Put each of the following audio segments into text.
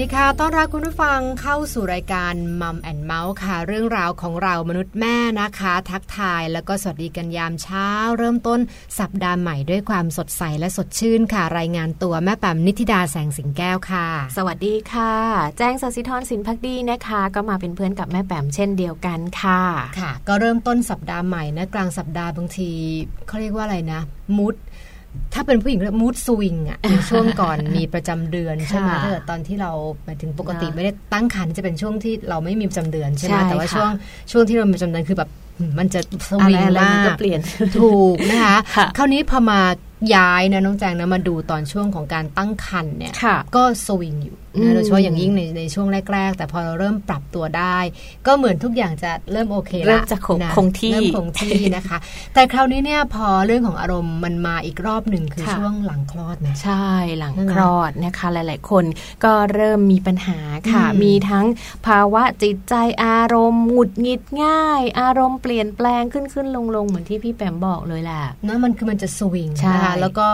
ดีค่ะ ต้อนรับคุณผู้ฟังเข้าสู่รายการมัมแอนเมาส์ค่ะ เรื่องราวของเรามนุษย์แม่นะคะ ทักทายแล้วก็สวัสดีกันยามเช้า เริ่มต้นสัปดาห์ใหม่ด้วยความสดใสและสดชื่นค่ะ รายงานตัวแม่แปมนิติดาแสงสิงแก้วค่ะ สวัสดีค่ะ แจ้งสศิธรสินพักดีนะคะ ก็มาเป็นเพื่อนกับแม่แปมเช่นเดียวกันค่ะ ค่ะ ก็เริ่มต้นสัปดาห์ใหม่นะกลางสัปดาห์บางทีเขาเรียกว่าอะไรนะมูด ถ้าเป็นผู้หญิงเรียกมูดสวิงอะในช่วงก่อนมีประจำเดือนใช่ไหมค่ะถ้าเกิดตอนที่เราหมายถึงปกตินะไม่ได้ตั้งครรภ์จะเป็นช่วงที่เราไม่มีประจำเดือนใช่ไหมใช่แต่ว่าค่ะช่วงช่วงที่เรามีประจำเดือนคือแบบมันจะสอะวิไรงอะไรมามันก็กเปลี่ยนถูกนะคะค่ะคราวนี้พอมาย้ายนะน้องแจงนะมาดูตอนช่วงของการตั้งครรภ์เนี่ยค่ะก็สวิงอยู่อืมนะโดยเฉพาะอย่างยิ่งในในช่วงแรก ๆ แต่พอเราเริ่มปรับตัวได้ ก็เหมือนทุกอย่างจะเริ่มโอเคละเริ่มจะคงนะคงที่เริ่มคงที่นะคะ แต่คราวนี้เนี่ยพอเรื่องของอารมณ์มันมาอีกรอบหนึ่งคือค่ะช่วงหลังคลอดนะใช่หลังใช่ไหมคลอดนะคะ หลาย ๆ คนก็เริ่มมีปัญหาค่ะอืมมีทั้งภาวะจิตใจอารมณ์หงุดหงิดง่าย อารมณ์เปลี่ยนแปลงขึ้นขึ้นลงลงเหมือนที่พี่แปมบอกเลยแหละนะมันคือมันจะสวิงใช่นะคะแล้วก็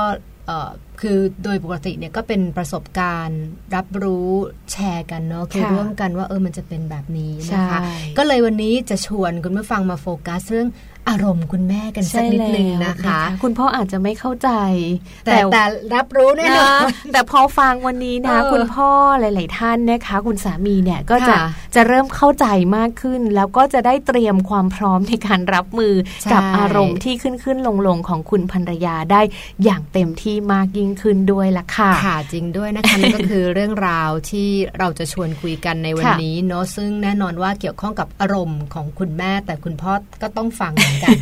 เอ่อคือโดยปกติเนี่ยก็เป็นประสบการณ์รับรู้แชร์กันเนาะคือค่ะร่วมกันว่าเออมันจะเป็นแบบนี้นะคะใช่ก็ก็เลยวันนี้จะชวนคุณผู้ฟังมาโฟกัสเรื่องอารมณ์คุณแม่กันสักนิดนึงนะคะ คุณพ่ออาจจะไม่เข้าใจ แต่แต่รับรู้แน่นอนะนแต่พอฟังวันนี้นะเออคุณพ่อหลาย ๆ ท่านนะคะ คุณสามีเนี่ยก็จะค่ะจะเริ่มเข้าใจมากขึ้น แล้วก็จะได้เตรียมความพร้อมในการรับมือใช่กับอารมณ์ที่ขึ้นขึ้นลงลงๆของคุณภรรยาได้อย่างเต็มที่มากยิ่งขึ้นด้วยล่ะค่ะค่ะจริงด้วยนะคะนั่นก็คือเรื่องราวที่เราจะชวนคุยกันในวันค่ะนี้เนาะซึ่งแน่นอนว่าเกี่ยวข้องกับอารมณ์ของคุณแม่ แต่คุณพ่อก็ต้องฟังเหมือนกัน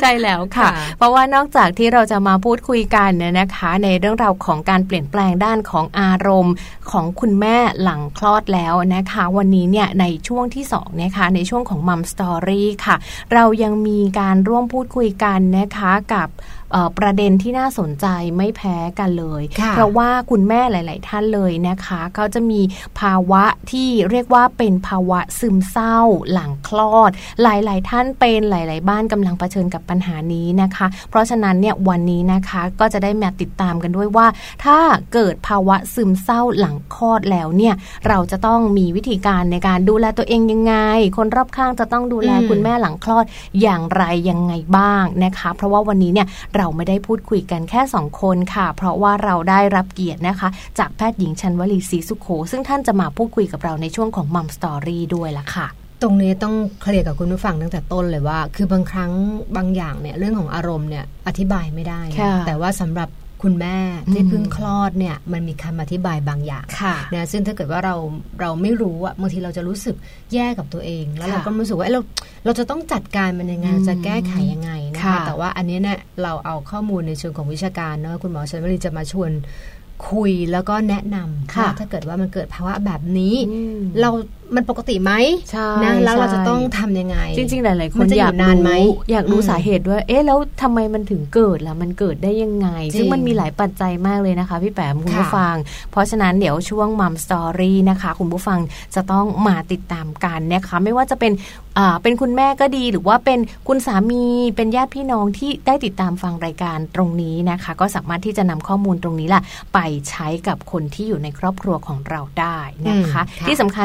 ใช่แล้วค่ะค่ะ เพราะว่านอกจากที่เราจะมาพูดคุยกันเนี่ยนะคะ ในเรื่องราวของการเปลี่ยนแปลงด้านของอารมณ์ของคุณแม่หลังคลอดแล้วนะคะ วันนี้เนี่ยในช่วงที่2นะคะในช่วงของมัมสตอรี่ค่ะ เรายังมีการร่วมพูดคุยกันนะคะกับเอ่อ ประเด็นที่น่าสนใจไม่แพ้กันเลยค่ะเพราะว่าคุณแม่หลาย ๆ ท่านเลยนะคะเขาจะมีภาวะที่เรียกว่าเป็นภาวะซึมเศร้าหลังคลอด หลาย ๆ ท่านเป็นหลาย ๆ บ้านกำลังเผชิญกับปัญหานี้นะคะ เพราะฉะนั้นเนี่ยวันนี้นะคะก็จะได้มาติดตามกันด้วยว่า ถ้าเกิดภาวะซึมเศร้าหลังคลอดแล้วเนี่ยเราจะต้องมีวิธีการในการดูแลตัวเองยังไง คนรอบข้างจะต้องดูแลอืมคุณแม่หลังคลอดอย่างไรยังไงบ้างนะคะ เพราะว่าวันนี้เนี่ยเราไม่ได้พูดคุยกันแค่สองคนค่ะ เพราะว่าเราได้รับเกียรตินะคะ จากแพทย์หญิงชันวลีศรีสุขโข ซึ่งท่านจะมาพูดคุยกับเราในช่วงของมัมสตอรี่ด้วยละค่ะตรงนี้ต้องเคลียร์กับคุณผู้ฟังตั้งแต่ต้นเลยว่า คือบางครั้งบางอย่างเนี่ยเรื่องของอารมณ์เนี่ยอธิบายไม่ได้นะค่ะแต่ว่าสำหรับ คุณแม่ที่อืมเพิ่งคลอดเนี่ยมันมีคำอธิบายบางอย่างค่ะนะซึ่งถ้าเกิดว่าเราเราไม่รู้อะบางทีเราจะรู้สึกแย่กับตัวเอง แล้วค่ะเราก็รู้สึกว่าเอ้ยเราเราจะต้องจัดการมันยังไงอืมเราจะแก้ไขยังไงนะคะค่ะแต่ว่าอันนี้เนี่ยเราเอาข้อมูลในเชิงของวิชาการเนาะคุณหมอชันวลีจะมาชวนคุยแล้วก็แนะนำค่ะว่าถ้าเกิดว่ามันเกิดภาวะแบบนี้อืมเรามันปกติไหมใช่นะแล้วเราใช่จะต้องทำยังไง จริง ๆ หลาย ๆคมันนจะอยากอยู่นานไหมรู้อยากรู้อืมสาเหตุด้วย เอ๊ะแล้วทำไมมันถึงเกิดล่ะมันเกิดได้ยังไงจริงซึ่งมันมีหลายปัจจัยมากเลยนะคะ พี่แปมคุณค่ะผู้ฟัง เพราะฉะนั้นเดี๋ยวช่วงมัมสตอรี่นะคะ คุณผู้ฟังจะต้องมาติดตามกันนะคะไม่ว่าจะเป็นอ่าเป็นคุณแม่ก็ดีหรือว่าเป็นคุณสามีเป็นญาติพี่น้องที่ได้ติดตามฟังรายการตรงนี้นะคะ ก็สามารถที่จะนำข้อมูลตรงนี้ล่ะ ไปใช้กับคนที่อยู่ในครอบครัวของเราได้นะคะอืมค่ะที่สำคั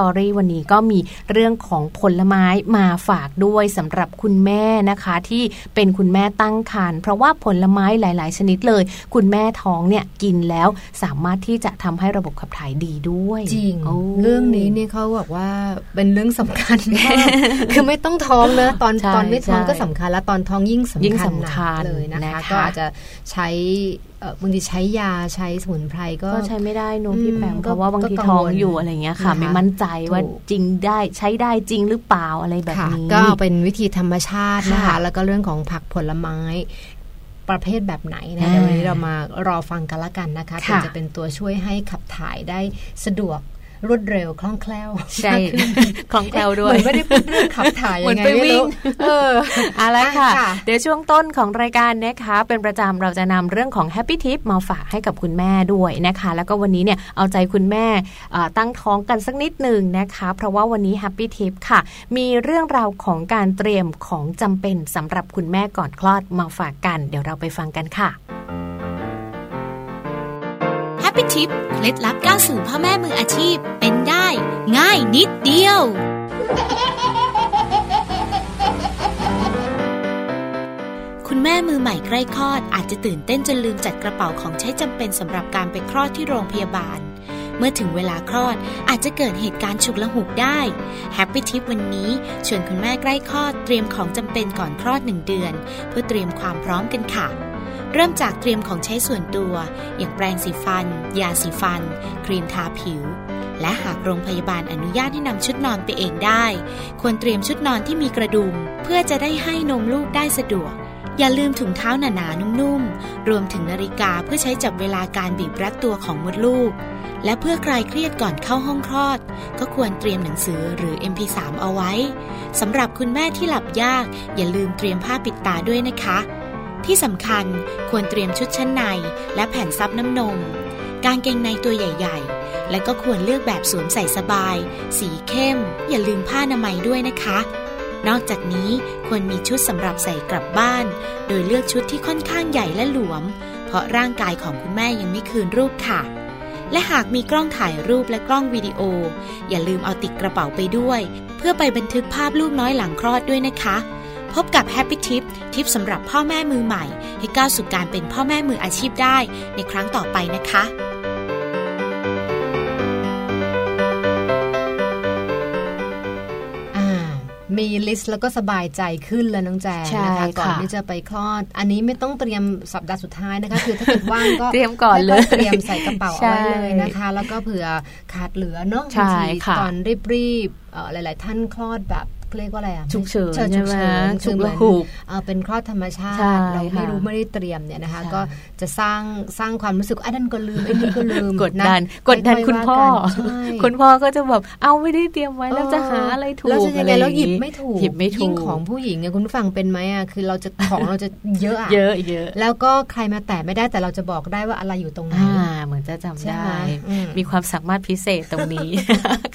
ญ Mouse Story วันนี้ก็มีเรื่องของผลไม้มาฝากด้วยสำหรับคุณแม่นะคะ ที่เป็นคุณแม่ตั้งครรภ์เพราะว่าผลไม้หลาย ๆ ชนิดเลย คุณแม่ท้องเนี่ยกินแล้วสามารถที่จะทำให้ระบบขับถ่ายดีด้วยจริงโอ้เรื่องนี้เนี่ยเขาบอกว่าเป็นเรื่องสำคัญมากคือไม่ต้องท้องเนอะตอนใช่ตอนไม่ท้องใช่ก็สำคัญ แล้วตอนท้องยิ่งสำยิ่งคัญสำคัญหนักเลยนะคะนะคะ ก็อาจจะใช้เอ่อ บางทีใช้ยาใช้สมุนไพรก็ก็ใช้ไม่ได้เนอะอืมพี่แปมก็เพราะว่าบางทีก็กังวลท้องอยู่อะไรเงี้ยค่ะนะคะไม่มั่นใจว่าถูกจริงได้ใช้ได้จริงหรือเปล่าอะไรแบบค่ะนี้ก็เอาเป็นวิธีธรรมชาตินะคะค่ะแล้วก็เรื่องของผักผลไม้ประเภทแบบไหนนะอ่าเดี๋ยววันนี้เรามารอฟังกันละกันนะคะค่ะเพื่อจะเป็นตัวช่วยให้ขับถ่ายได้สะดวก รวดเร็วคล่องแคล่วใช่มากขึ้นคล่องแคล่วด้วเหยมือนไม่ได้พูดเรื่องขับถ่ายเหมืยัอนงไงไปไม่วิ่รู้งเออเอาละค่ะค่ะ เดี๋ยวช่วงต้นของรายการนะคะ เป็นประจำเราจะนำเรื่องของ Happy Tip มาฝากให้กับคุณแม่ด้วยนะคะ แล้วก็วันนี้เนี่ยเอาใจคุณแม่เอ่อตั้งท้องกันสักนิดหนึ่งนะคะ เพราะว่าวันนี้ Happy Tip ค่ะ มีเรื่องราวของการเตรียมของจำเป็นสำหรับคุณแม่ก่อนคลอดมาฝากกัน เดี๋ยวเราไปฟังกันค่ะ แฮปปี้ทิปเคล็ดลับก้าวสู่พ่อแม่มืออาชีพเป็นได้ ง่ายนิดเดียว คุณแม่มือใหม่ใกล้คลอดอาจจะตื่นเต้นจนลืมจัดกระเป๋าของใช้จำเป็นสำหรับการไปคลอดที่โรงพยาบาล เมื่อถึงเวลาคลอดอาจจะเกิดเหตุการณ์ฉุกละหุกได้แฮปปี้ทิปวันนี้ชวนคุณแม่ใกล้คลอดเตรียมของจำเป็นก่อนคลอดหนึ่งเดือน เพื่อเตรียมความพร้อมกันค่ะ เริ่มจากเตรียมของใช้ส่วนตัว อย่างแปรงสีฟัน ยาสีฟัน ครีมทาผิว และหากโรงพยาบาลอนุญาตให้นำชุดนอนไปเองได้ ควรเตรียมชุดนอนที่มีกระดุม เพื่อจะได้ให้นมลูกได้สะดวก อย่าลืมถุงเท้าหนาๆนุ่มๆ รวมถึงนาฬิกาเพื่อใช้จับเวลาการบีบรัดตัวของมดลูก และเพื่อคลายเครียดก่อนเข้าห้องคลอด ก็ควรเตรียมหนังสือหรือ MP3 เอาไว้สำหรับคุณแม่ที่หลับยาก อย่าลืมเตรียมผ้าปิดตาด้วยนะคะ ที่สำคัญควรเตรียมชุดชั้นใน และแผ่นซับน้ำนม กางเกงในตัวใหญ่ ๆ และก็ควรเลือกแบบสวมใส่สบาย สีเข้ม อย่าลืมผ้าอนามัยด้วยนะคะ นอกจากนี้ควรมีชุดสำหรับใส่กลับบ้าน โดยเลือกชุดที่ค่อนข้างใหญ่และหลวม เพราะร่างกายของคุณแม่ยังไม่คืนรูปค่ะ และหากมีกล้องถ่ายรูปและกล้องวิดีโอ อย่าลืมเอาติดกระเป๋าไปด้วย เพื่อไปบันทึกภาพลูกน้อยหลังคลอดด้วยนะคะ พบกับ Happy Tip ทิปสำหรับพ่อแม่มือใหม่ ให้ก้าวสู่การเป็นพ่อแม่มืออาชีพได้ในครั้งต่อไปนะคะอ่ามีลิสต์แล้วก็สบายใจขึ้นแล้วน้องแจงใช่นะคะก่อนค่ะที่จะไปคลอด อันนี้ไม่ต้องเตรียมสัปดาห์สุดท้ายนะคะ คือถ้าเกิดว่างก็เตรียมก่อนเลยค่ๆเตรียมใส่กระเป๋าเอาไว้เลยใช่นะคะ แล้วก็เผื่อขาดเหลือเนาะใช่บางทีค่ะตอนรีบๆเอ่อหลาย ๆ ท่านคลอดแบบ เรียกว่าอะไรอะฉุกเฉินฉุกใช่ไหมเฉินฉุคือกเหมือนละหุกเอ่อเป็นคลอดธรรมชาใช่ติ เราไม่ค่ะรู้ไม่ได้เตรียมเนี่ยนะคะใช่ก็ จะสร้างสร้างความรู้สึกว่าไอ้นั่นก็ลืมไอ้นี่ก็ลืมกดดันะกดดันอยๆคุณพ่อว่ากันใช่คุณพ่อก็จะแบบเอาไม่ได้เตรียมไว้แล้วจะหาอะไรถูกแล้วจะยังไงอะรแล้วหยิบอางงี้ไม่ถูกหยิบไม่ถูยิ่กงของผู้หญิงเนี่ยคุณผู้ฟังเป็นไหมอะคือเราจะของเราจะเยอะอะเยอะเยอะแล้วก็ใครมาแตะไม่ได้แต่เราจะบอกได้ว่าอะไรอยู่ตรงไหนอ่าเหมือนจะจำใช่ได้ไหมอืมมีความสามารถพิเศษตรงนี้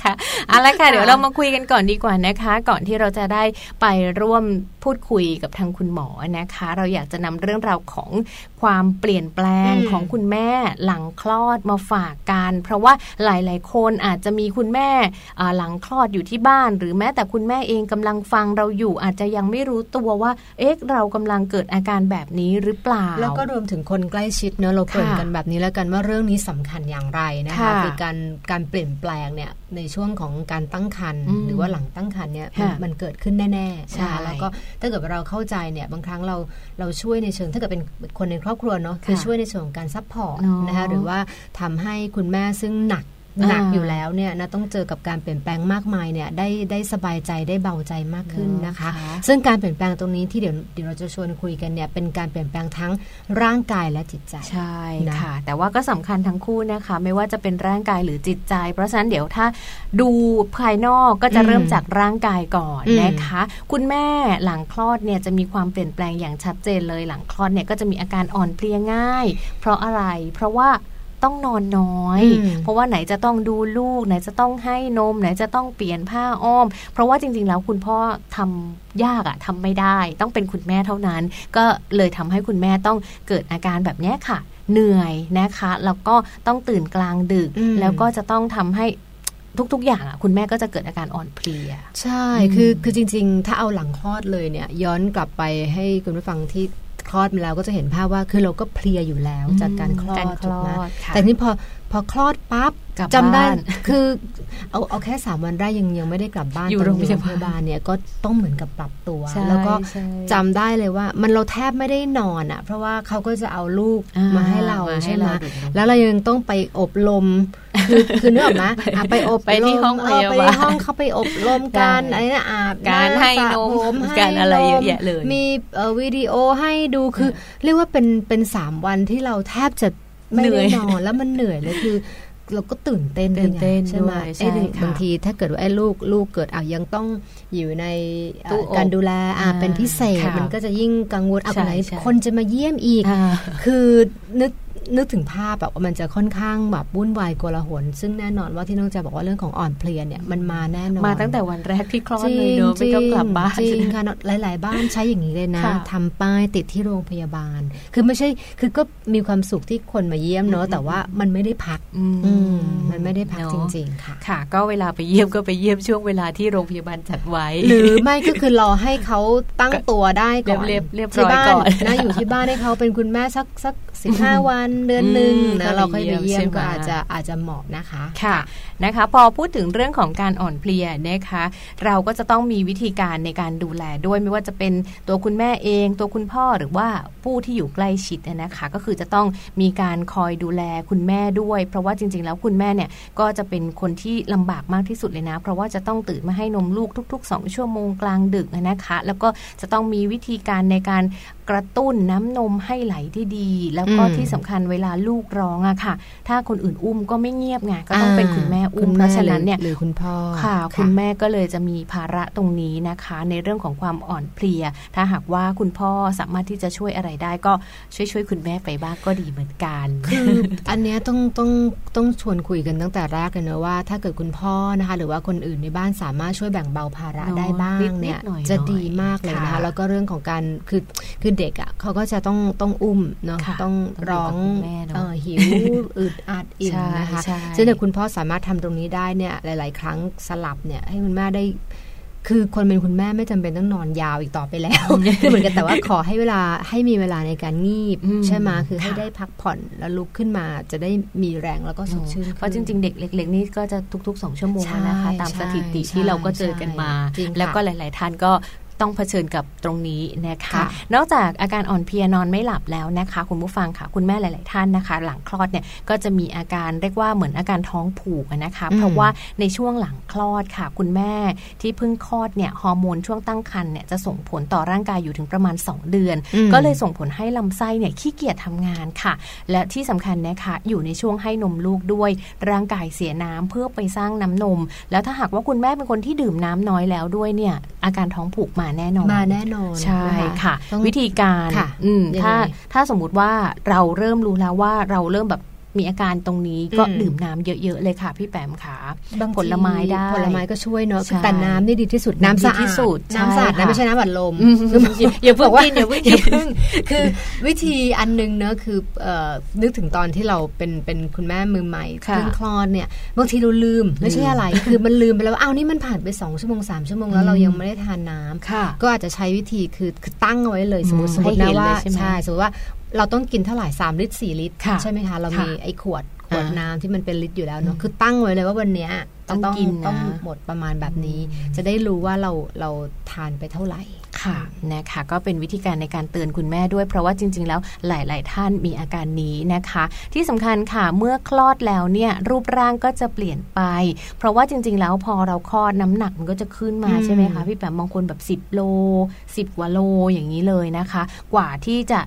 ค่ะเอาละค่ะเดี๋ยวเรามาคุยกันก่อนดีกว่านะคะ ก่อนที่เราจะได้ไปร่วมพูดคุยกับทางคุณหมอนะคะ เราอยากจะนำเรื่องราวของความเปลี่ยนแปลงอืมของคุณแม่หลังคลอดมาฝากกัน เพราะว่าหลาย ๆ คนอาจจะมีคุณแม่อ่าหลังคลอดอยู่ที่บ้าน หรือแม้แต่คุณแม่เองกำลังฟังเราอยู่อาจจะยังไม่รู้ตัวว่า เอ๊ะเรากำลังเกิดอาการแบบนี้หรือเปล่า แล้วก็รวมถึงคนใกล้ชิดเนอะเราเกริ่นค่ะกันแบบนี้แล้วกันว่าเรื่องนี้สำคัญอย่างไรนะคะค่ะคือการการเปลี่ยนแปลงเนี่ยในช่วงของการตั้งครรภ์อืมหรือว่าหลังตั้งครรภ์เนี่ยมันค่ะมันเกิดขึ้นแน่ๆใช่นะคะแล้วก็ถ้าเกิดว่าเราเข้าใจเนี่ยบางครั้งเราเราช่วยในเชิงถ้าเกิดเป็นคนในครอบครัวเนาะคือค่ะช่วยในส่วนของการ support เนอะนะคะหรือว่าทำให้คุณแม่ซึ่งหนักอ่า หนักอยู่แล้วเนี่ยนะต้องเจอกับการเปลี่ยนแปลงมากมายเนี่ยได้ได้สบายใจได้เบาใจมากขึ้นนะคะ ซึ่งการเปลี่ยนแปลงตรงนี้ที่เดี๋ยวเดี๋ยวเราจะชวนคุยกันเนี่ยเป็นการเปลี่ยนแปลงทั้งร่างกายและจิตใจใช่นะค่ะ แต่ว่าก็สำคัญทั้งคู่นะคะ ไม่ว่าจะเป็นร่างกายหรือจิตใจ เพราะฉะนั้นเดี๋ยวถ้าดูภายนอกก็จะอืมเริ่มจากร่างกายก่อนอืมนะคะ คุณแม่หลังคลอดเนี่ยจะมีความเปลี่ยนแปลงอย่างชัดเจนเลยหลังคลอดเนี่ยก็จะมีอาการอ่อนเพลียง่าย เพราะอะไรเพราะว่า ต้องนอนน้อยอืมเพราะว่าไหนจะต้องดูลูก ไหนจะต้องให้นม ไหนจะต้องเปลี่ยนผ้าอ้อม เพราะว่าจริง ๆ แล้วคุณพ่อทำยากอะทำไม่ได้ ต้องเป็นคุณแม่เท่านั้น ก็เลยทำให้คุณแม่ต้องเกิดอาการแบบเนี้ยค่ะ เหนื่อยนะคะแล้วก็ต้องตื่นกลางดึกอืมแล้วก็จะต้องทำให้ทุก ๆ อย่างอะคุณแม่ก็จะเกิดอาการอ่อนเพลีย ใช่อืมคือคือจริง ๆ ถ้าเอาหลังคลอดเลยเนี่ย ย้อนกลับไปให้คุณผู้ฟังที่ คลอดมาแล้วก็จะเห็นภาพว่าคือเราก็เพลียอยู่แล้วจากการคลอดการคลอดถูกไหมค่ะแต่นี่พอพ อคลอดปั๊บกลับจำได้บ้านคือเอาเอาแค่สามวันได้ยังยังไม่ได้กลับบ้านอยู่ตนโรงพยาบาลบาลเนี่ยก็ต้องเหมือนกับปรับตัวใช่แล้วก็ใช่จำได้เลยว่า มันเราแทบไม่ได้นอนอะ เพราะว่าเขาก็จะเอาลูกอ่ามมาให้เรามาให้ใช่ไหมเราดูดนมแล้วเรายังต้องไปอบรมคือคือนึกออกไหมอะไปอบไปที่รมห้องเไปพยาบาลที่ห้องเขาไปอบรมการใช่อะไรนะอาบการให้สระนมผมให้การอะไรเยอะนมแยะเลย มีเอ่อวิดีโอให้ดูคือ เรียกว่าเป็นเป็นสามวันที่เราแทบจะ ไม่เหนื่ได้อยนอนแล้วมันเหนื่อยเลยคือเราก็ตื่นเต้นตื่นเต้นใช่ไหมด้วยใช่ไอ้เรื่องค่ะบางทีถ้าเกิดว่าไอ้ลูกลูกเกิดอะยังต้องอยู่ในเอ่อตู้อบการดูแลอะอ่าเป็นพิเศษค่ะมันก็จะยิ่งกังวลเอาใช่ไหนใช่คนจะมาเยี่ยมอีกอ่าคือนึก นึกถึงภาพแบบว่ามันจะค่อนข้างแบบวุ่นวายโกลาหลซึ่งแน่นอนว่าที่น้องจะบอกว่าเรื่องของอ่อนเพลียเนี่ยมันมาแน่นอนมาตั้งแต่วันแรกที่คลอดจริเลยงเนอะจไม่ริต้องงกลับบ้านจริงค่ะหลาย ๆ บ้านใช้อย่างนี้เลยนะค่ะทำป้ายติดที่โรงพยาบาล คือไม่ใช่คือก็มีความสุขที่คนมาเยี่ยมเนอะแต่ว่ามันไม่ได้พักอืมอืมมันไม่ได้พักเนอะจริง ๆ ค่ะ ค่ะ ก็เวลาไปเยี่ยมก็ไปเยี่ยมช่วงเวลาที่โรงพยาบาลจัดไว้ หรือไม่ก็คือรอให้เขาตั้งตัวได้ก่อนเรียบเรียบที่ร้อยบ้านก่อนนะอยู่ที่บ้านให้เขาเป็นคุณแม่สักสักสิบห้าวันเดือนหนึ่งอืมนะเราค่อยไปเยี่ยใช่มไหมก็อาจจะอาจจะเหมาะนะคะค่ะนะคะ พอพูดถึงเรื่องของการอ่อนเพลียนะคะ เราก็จะต้องมีวิธีการในการดูแลด้วยไม่ว่าจะเป็นตัวคุณแม่เอง ตัวคุณพ่อหรือว่าผู้ที่อยู่ใกล้ชิดนะคะ ก็คือจะต้องมีการคอยดูแลคุณแม่ด้วย เพราะว่าจริง ๆ แล้วคุณแม่เนี่ยก็จะเป็นคนที่ลำบากมากที่สุดเลยนะ เพราะว่าจะต้องตื่นมาให้นมลูกทุก ๆ 2 ชั่วโมงกลางดึกนะคะ แล้วก็จะต้องมีวิธีการในการ กระตุ้นน้ำนมให้ไหลที่ดี แล้วก็อืมที่สำคัญเวลาลูกร้องอะค่ะ ถ้าคนอื่นอุ้มก็ไม่เงียบไงก็ต้องเป็นคุณแม่อุ้มคุณเพแม่ราะฉะนั้นเนี่ยหรือคุณพ่อค่ะ คุณแม่ก็เลยจะมีภาระตรงนี้นะคะ ในเรื่องของความอ่อนเพลีย ถ้าหากว่าคุณพ่อสามารถที่จะช่วยอะไรได้ก็ช่วยช่วยๆคุณแม่ไปบ้างก็ดีเหมือนกันคืออันเนี้ยต้องต้องต้องชวนคุยกันตั้งแต่แรกเลยนะว่า ถ้าเกิดคุณพ่อนะคะ หรือว่าคนอื่นในบ้านสามารถช่วยแบ่งเบาภาระเนอะได้บ้างนิดๆเนี่ยหน่อยๆจะดีมากเลยนะคะค่ะแล้วก็เรื่องของการคือคือเด็กอะเขาก็จะต้องต้องอุ้มเนาะค่ะต้องร้องต้องอยู่กับคุณแม่เนอะเออหิวอึดอัดอิ่มใช่นะคะใช่ซึ่งถ้าคุณพ่อสามารถทำตรงนี้ได้เนี่ยหลาย ๆ ครั้งสลับเนี่ยให้คุณแม่ได้คือคนเป็นคุณแม่ไม่จำเป็นต้องนอนยาวอีกต่อไปแล้วคือเหมือนกันแต่ว่าขอให้เวลาให้มีเวลาในการงีบอืมใช่ไหมคือให้ค่ะได้พักผ่อนแล้วลุกขึ้นมาจะได้มีแรงแล้วก็สดชื่นเพราะจริง ๆ เด็กเล็ก ๆ นี่ก็จะทุกๆ2ชั่วโมงแล้วนะคะใช่ตามสถิติใช่ที่เราก็เจอกันมาจริงค่ะแล้วก็หลาย ๆ ท่านก็ ต้องเผชิญกับตรงนี้นะคะค่ะนอกจากอาการอ่อนเพลียนอนไม่หลับแล้วนะคะ คุณผู้ฟังค่ะ คุณแม่หลาย ๆ ท่านนะคะ หลังคลอดเนี่ยก็จะมีอาการเรียกว่าเหมือนอาการท้องผูกอะนะคะอืมเพราะว่าในช่วงหลังคลอดค่ะ คุณแม่ที่เพิ่งคลอดเนี่ยฮอร์โมนช่วงตั้งครรภ์เนี่ยจะส่งผลต่อร่างกายอยู่ถึงประมาณ 2 เดือนอืมก็เลยส่งผลให้ลำไส้เนี่ยขี้เกียจทำงานค่ะ และที่สำคัญนะคะอยู่ในช่วงให้นมลูกด้วย ร่างกายเสียน้ำเพื่อไปสร้างน้ำนม แล้วถ้าหากว่าคุณแม่เป็นคนที่ดื่มน้ำน้อยแล้วด้วยเนี่ยอาการท้องผูกมาแน่นอนมาแน่นอนใช่นค่ะต้องวิธีการค่ะอืมยังไงถ้าถ้าสมมุติว่าเราเริ่มรู้แล้วว่าเราเริ่มแบบ มีอาการตรงนี้ก็อืมดื่มน้ำเยอะๆเลยค่ะ พี่แปมขาบางทีผลไม้ได้ผลไม้ก็ช่วยเนาะใช่แต่น้ำนี่ดีที่สุดน้ำน้ำสะอาดดีที่สุดน้ำสะอาดใช่นะค่ะไม่ใช่น้ำอัดลมอืมคืออย่าเพิ่งบอกว่ากินอย่าเพิ่งอย่าเพิ่งคือวิธีอันหนึงเนอะคือเอ่อนึกถึงตอนที่เราเป็นเป็นคุณแม่มือใหม่ค่ะเพิ่งคลอดเนี่ยบางทีเราลืมไม่ใช่อะไรคือมันลืมไปแล้วว่าอ้าวนี่มันผ่านไปสองชั่วโมงสามชั่วโมงแล้วเรายังไม่ได้ทานน้ำค่ะก็อาจจะใช้วิธีคือคือตั้งเอาไว้เลยสมมติอืมสมมติให้นะเห็นเลยว่าใช่ไหมใช่สมมติว่าเราต้องกินเท่าไหร่3ลิตร4ลิตรค่ะใช่ไหมคะ เราค่ะมีไอ้ขวดขวดอ่าน้ำที่มันเป็นลิตรอยู่แล้วเนาะคือตั้งไว้เลยว่าวันเนี้ยจะต้องกินนะต้องหมดประมาณแบบนี้ จะได้รู้ว่าเราเราทานไปเท่าไหร่ค่ะนะคะก็เป็นวิธีการในการเตือนคุณแม่ด้วยเพราะว่าจริง ๆ แล้วหลาย ๆ ท่านมีอาการนี้นะคะ ที่สำคัญค่ะเมื่อคลอดแล้วเนี่ยรูปร่างก็จะเปลี่ยนไป เพราะว่าจริง ๆ แล้วพอเราคลอดน้ำหนักมันก็จะขึ้นมาอืมใช่ไหมคะพี่แปมบางคนแบบ 10 โล 10 กว่าโลอย่างนี้เลยนะคะ กว่าที่จะ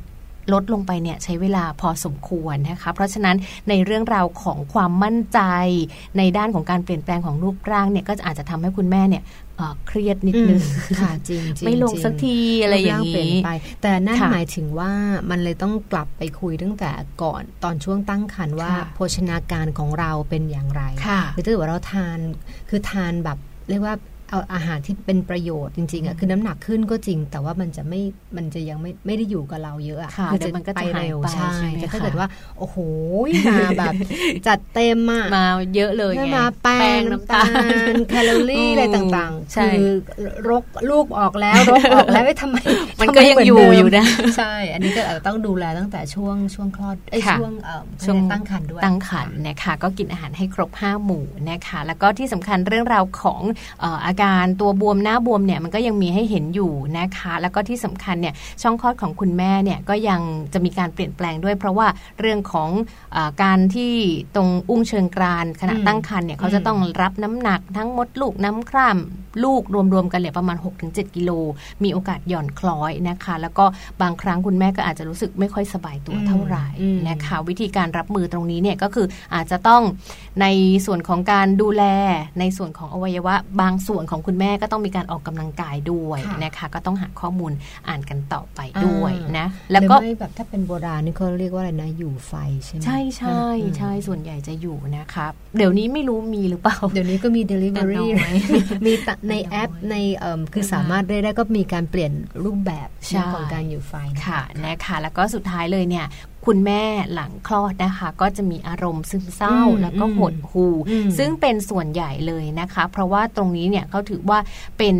ลดลงไปเนี่ยใช้เวลาพอสมควรนะคะ เพราะฉะนั้นในเรื่องราวของความมั่นใจ ในด้านของการเปลี่ยนแปลงของรูปร่างเนี่ยก็อาจจะทำให้คุณแม่เนี่ยเอ่อเครียดนิดนึงค่ะจริงจริงไม่ลงจริสักทีอะไรอย่างรูปร่เปลี่ยนี้นไป แต่นั่นค่ะหมายถึงว่ามันเลยต้องกลับไปคุยตั้งแต่ก่อนตอนช่วงตั้งครรภ์ว่าค่ะโภชนาการของเราเป็นอย่างไรค่ะคือถ้าเกิดว่าเราทานคือทานแบบเรียกว่า เอาอาหารที่เป็นประโยชน์จริงๆอะคือน้ำหนักขึ้นก็จริง แต่ว่ามันจะไม่มันจะยังไม่ไม่ได้อยู่กับเราเยอะอะค่ะคืเดี๋ยวมันก็จะไปเร็วหายไปใช่ใช่ไหมแต่ถ้าคะเกิดว่า โอ้โหมาแบบจัดเต็มอะมาเยอะเลยใช่ไงไหมแป้งน้ำตาลแคลอรี่อะไรต่างๆใช่คือรกลูกออกแล้วรกออกแล้วไม่ทำไมมันทำไก็ยังเหอยู่เดิมอยู่นะใช่ อันนี้ก็อาจจะต้องดูแลตั้งแต่ช่วงช่วงคลอดไอ้ยค่ะช่วงเอ่อช่วงตั้งครรภ์ด้วยตั้งขันนะคะก็กินอาหารให้ครบ5หมู่นะคะแล้วก็ที่สำคัญเรื่องราวของเอ่ออาการตัวบวมหน้าบวมเนี่ยมันก็ยังมีให้เห็นอยู่นะคะ แล้วก็ที่สำคัญเนี่ยช่องคลอดของคุณแม่เนี่ยก็ยังจะมีการเปลี่ยนแปลงด้วย เพราะว่าเรื่องของเออการที่ตรงอุ้งเชิงกรานขณะอืมตั้งครรภ์เนี่ยเขาจะต้องรับน้ำหนักทั้งมดลูกน้ำคร่ำลูกรวมๆกันเนี่ยประมาณ 6-7 กิโล มีโอกาสหย่อนคล้อยนะคะ แล้วก็บางครั้งคุณแม่ก็อาจจะรู้สึกไม่ค่อยสบายตัวเท่าไหร่อืมนะคะ วิธีการรับมือตรงนี้เนี่ยก็คืออาจจะต้องในส่วนของการดูแลในส่วนของอวัยวะบางส่วนของคุณแม่ก็ต้องมีการออกกำลังกายด้วยค่ะนะคะ ก็ต้องหาข้อมูลอ่านกันต่อไปด้วยนะ แล้แล้ววก็ก็แบบถ้าเป็นโบราณนี่เขาเรียกว่าอะไรนะอยู่ไฟใช่ไหมใช่ใช่อืมใช่ส่วนใหญ่จะอยู่นะครับ เดี๋ยวนี้ไม่รู้มีหรือเปล่า เดี๋ยวนี้ก็มีแต่ delivery น้อยมีตะในแอปในเอิ่มคือสามารถได้ได้ก็มีการเปลี่ยนรูปแบบใช่ของการอยู่ไฟนค่ะนะคะแล้วก็สุดท้ายเลยเนี่ย คุณแม่หลังคลอดนะคะ ก็จะมีอารมณ์ซึมเศร้าอืมแล้วก็อืมหดหู่อืมซึ่งเป็นส่วนใหญ่เลยนะคะ เพราะว่าตรงนี้เนี่ยเขาถือว่าเป็น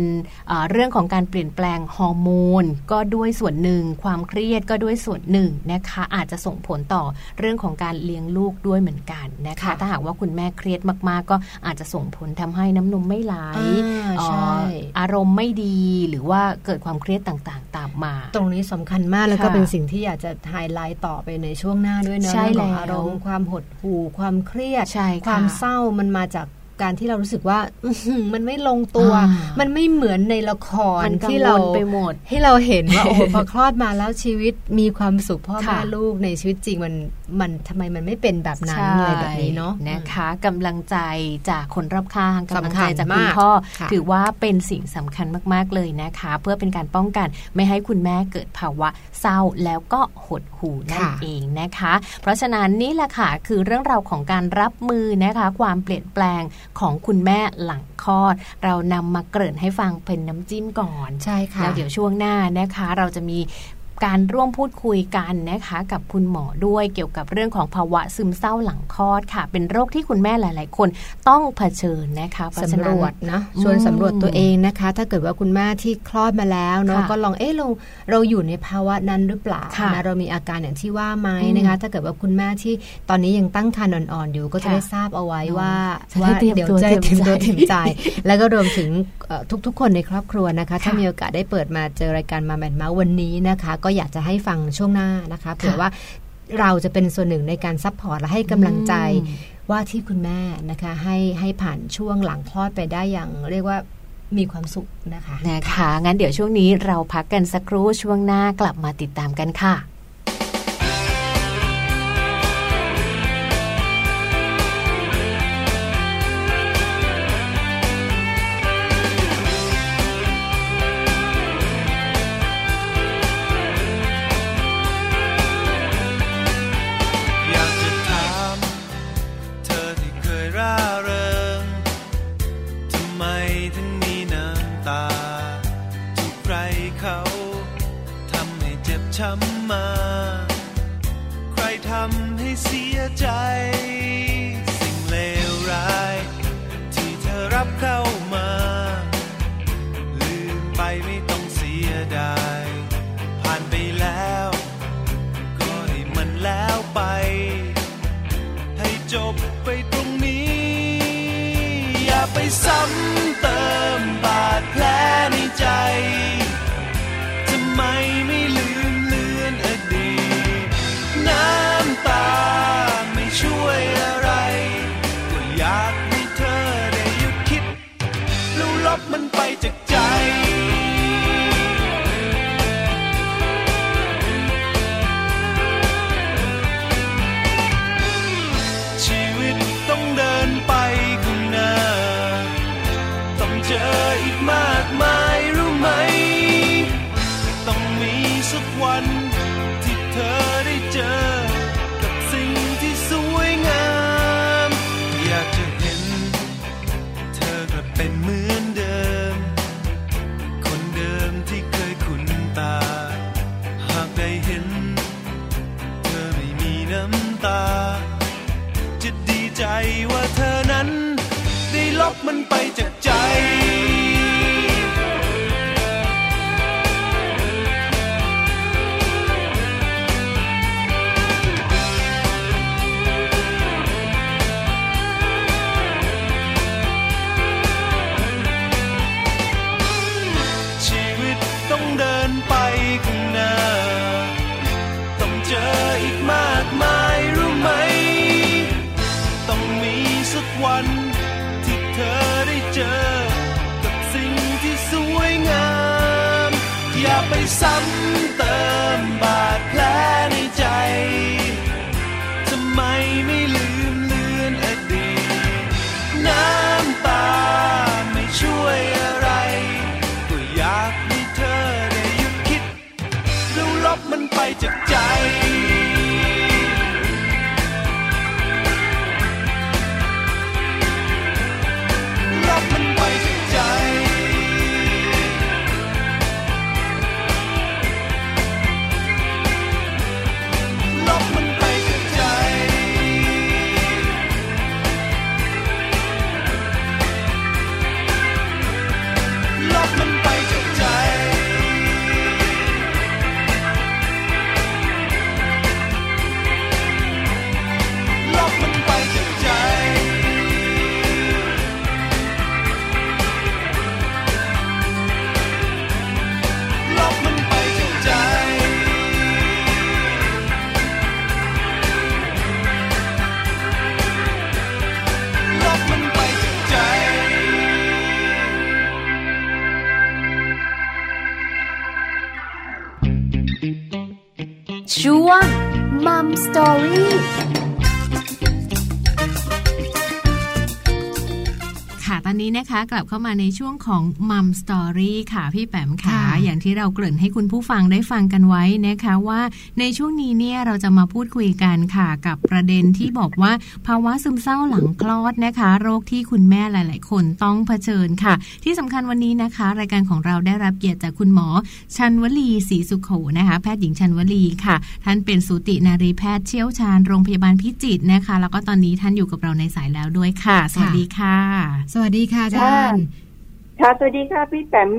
เอ่อเรื่องของการเปลี่ยนแปลงฮอร์โมนก็ด้วยส่วนหนึ่ง ความเครียดก็ด้วยส่วนหนึ่งนะคะ อาจจะส่งผลต่อเรื่องของการเลี้ยงลูกด้วยเหมือนกันนะคะค่ะถ้าหากว่าคุณแม่เครียดมากๆ ก็อาจจะส่งผลทำให้น้ำนมไม่ไหลอ่าใช่เอ่ออารมณ์ไม่ดีหรือว่าเกิดความเครียดต่างๆ ตามมา ตรงนี้สำคัญมากแล้วก็ค่ะเป็นสิ่งที่อยากจะไฮไลท์ต่อไปในช่วงหน้าด้วยเนอะใช่เรื่องของแล้วอารมณ์ความหดหู่ความเครียดใช่ค่ะความเศร้ามันมาจาก การที่เรารู้สึกว่าอื้อหือมันไม่ลงตัวอ่ามันไม่เหมือนในละครมันกังที่วเราลไปหมดให้เราเห็นว่าโอ้โหพอคลอดมาแล้วชีวิตมีความสุขพ่อค่ะแม่ลูกในชีวิตจริงมันมันทำไมมันไม่เป็นแบบนั้นใช่อะไรแบบนี้เนาะนะคะกำลังใจจากคนรอบข้างกำลังสำคัใจญจากคุณมากพ่อค่ะถือว่าเป็นสิ่งสำคัญมาก ๆ เลยนะคะ เพื่อเป็นการป้องกันไม่ให้คุณแม่เกิดภาวะเศร้าแล้วก็หดหู่นั่นค่ะเองนะคะ เพราะฉะนั้นนี่แหละค่ะคือเรื่องราวของการรับมือนะคะ ความเปลี่ยนแปลงของคุณแม่หลังคลอด เรานำมาเกริ่นให้ฟังเป็นน้ำจิ้มก่อน ใช่ค่ะ แล้วเดี๋ยวช่วงหน้านะคะ เราจะมี การร่วมพูดคุยกันนะคะ กับคุณหมอด้วยเกี่ยวกับเรื่องของภาวะซึมเศร้าหลังคลอดค่ะ เป็นโรคที่คุณแม่หลาย ๆ คนต้องเผชิญนะคะเพราะฉะสำรนั้นวจนะชวนอืมสำรวจตัวเองนะคะ ถ้าเกิดว่าคุณแม่ที่คลอดมาแล้วเนาะค่ะก็ลองเอ๊ะเราเราอยู่ในภาวะนั้นหรือเปล่าค่ะนะเรามีอาการอย่างที่ว่าไหมอืมนะคะ ถ้าเกิดว่าคุณแม่ที่ตอนนี้ยังตั้งครรภ์อ่อน ๆ อยู่ก็จะค่ะได้ทราบเอาไว้ว่าจะได้ว่าเตรียมเดี๋ยวตัวจะเตรียมเตรียมตัวใจเตรียมใจ แล้วก็รวมถึงเอ่อทุก ๆ คนในครอบครัวนะคะ ถ้าค่ะมีโอกาสได้เปิดมาเจอรายการมาแมนเมาส์วันนี้นะคะก็อยากจะให้ฟังช่วงหน้านะคะเผื่อว่าเราจะเป็นส่วนหนึ่งในการ support และให้กำลังใจอืมว่าที่คุณแม่นะคะให้ให้ผ่านช่วงหลังคลอดไปได้อย่างเรียกว่ามีความสุขนะคะนะคะ งั้นเดี๋ยวช่วงนี้เราพักกันสักครู่ช่วงหน้ากลับมาติดตามกันค่ะ มากมา ไปซ้ำเติมบาด กลับเข้ามาในช่วงของ Mom Story ค่ะ พี่แปมค่ะค่ะ อย่างที่เราเกริ่นให้คุณผู้ฟังได้ฟังกันไว้นะคะว่าในช่วงนี้เนี่ยเราจะมาพูดคุยกันค่ะ กับประเด็นที่บอกว่า ภาวะซึมเศร้าหลังคลอดนะคะ โรคที่คุณแม่หลาย ๆ คนต้องเผชิญค่ะ ที่สำคัญวันนี้นะคะ รายการของเราได้รับเกียรติจากคุณหมอ ชันวลีศรีสุขโขนะคะ แพทย์หญิงชันวลีค่ะ ท่านเป็นสูตินารีแพทย์เชี่ยวชาญโรงพยาบาลพิจิตรนะคะ แล้วก็ตอนนี้ท่านอยู่กับเราในสายแล้วด้วยค่ะ สวัสดีค่ะ สวัสดีค่ะอาจารย์ค่ะสวัสดีค่ะพี่แปม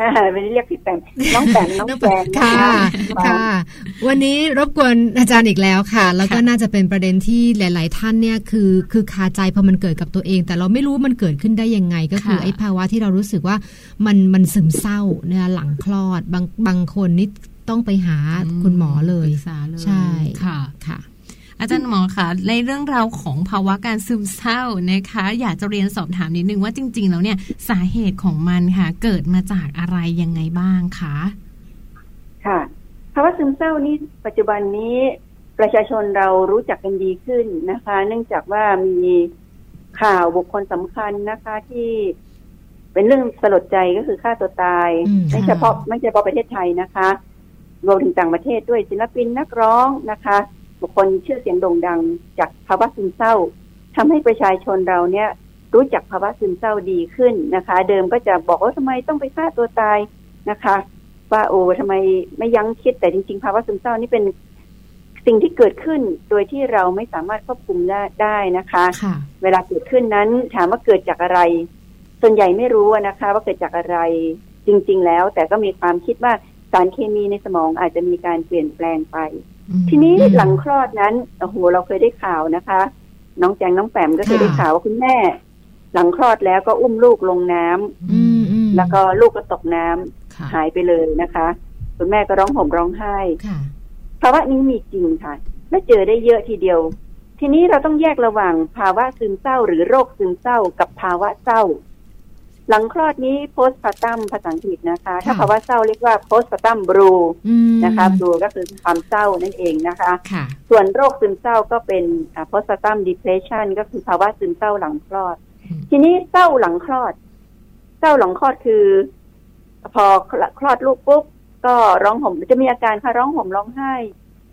อ่าไม่ได้เรียกพี่แปมน้องแปมน้องแปมค่ะนค่ะ วันนี้รบกวนอาจารย์อีกแล้วค่ะ แล้วก็ค่ะน่าจะเป็นประเด็นที่หลาย ๆ ท่านเนี่ยคือคือคาใจพอมันเกิดกับตัวเอง แต่เราไม่รู้มันเกิดขึ้นได้ยังไง ก็คือค่ะไอ้ภาวะที่เรารู้สึกว่ามันมันซึมเศร้าเนี่ยหลังคลอดบางบางคนนี่ต้องไปหาคุณหมอเลยปรึกษาเลยใช่ค่ะค่ะ อาจารย์หมอคะในเรื่องราวของภาวะการซึมเศร้านะคะ อยากจะเรียนสอบถามนิดนึงว่าจริง ๆ แล้วเนี่ยสาเหตุของมันค่ะ เกิดมาจากอะไรยังไงบ้างคะค่ะภาวะซึมเศร้านี้ปัจจุบันนี้ประชาชนเรารู้จักกันดีขึ้นนะคะ เนื่องจากว่ามีข่าวบุคคลสำคัญนะคะที่เป็นเรื่องสลดใจก็คือฆ่าตัวตายอืมไม่เฉพาะไม่เฉพาะประเทศไทยนะคะ รวมถึงต่างประเทศด้วยศิลปินนักร้องนะคะ บุคคลชื่อเสียงโด่งดัง จากภาวะซึมเศร้าทำให้ประชาชนเราเนี่ยรู้จักภาวะซึมเศร้าดีขึ้นนะคะ เดิมก็จะบอกว่าทำไมต้องไปฆ่าตัวตายนะคะ ว่าโอ้ทำไมไม่ยั้งคิดแต่จริง ๆ ภาวะซึมเศร้านี่เป็นสิ่งที่เกิดขึ้นโดยที่เราไม่สามารถควบคุมได้ได้นะคะค่ะเวลาเกิดขึ้นนั้นถามว่าเกิดจากอะไร ส่วนใหญ่ไม่รู้อะนะคะ ว่าเกิดจากอะไรจริง ๆ แล้ว แต่ก็มีความคิดว่าสารเคมีในสมองอาจจะมีการเปลี่ยนแปลงไป ทีนี้อืมหลังคลอดนั้นโอ้โหเราเคยได้ข่าวนะคะ น้องแจงน้องแปมก็เคยค่ะได้ข่าวว่าคุณแม่ หลังคลอดแล้วก็อุ้มลูกลงน้ำอืมอืมแล้วก็ลูกก็ตกน้ำค่ะหายไปเลยนะคะ คุณแม่ก็ร้องห่มร้องไห้ค่ะภาวะนี้มีจริงค่ะและเจอได้เยอะทีเดียว ทีนี้เราต้องแยกระหว่างภาวะซึมเศร้าหรือโรคซึมเศร้ากับภาวะเศร้า หลังคลอดนี้ postpartum ภาษาอังกฤษนะคะ ถ้าค่ะภาวะเศร้าเรียกว่า postpartum blue อืมนะคะ blue ก็คือความเศร้านั่นเองนะคะค่ะส่วนโรคซึมเศร้าก็เป็นอ่า postpartum depression ก็คือภาวะซึมเศร้าหลังคลอดอืมทีนี้เศร้าหลังคลอด เศร้าหลังคลอดคือ พอคลอดลูกปุ๊บก็ร้องห่มจะมีอาการค่ะร้องห่มร้องไห้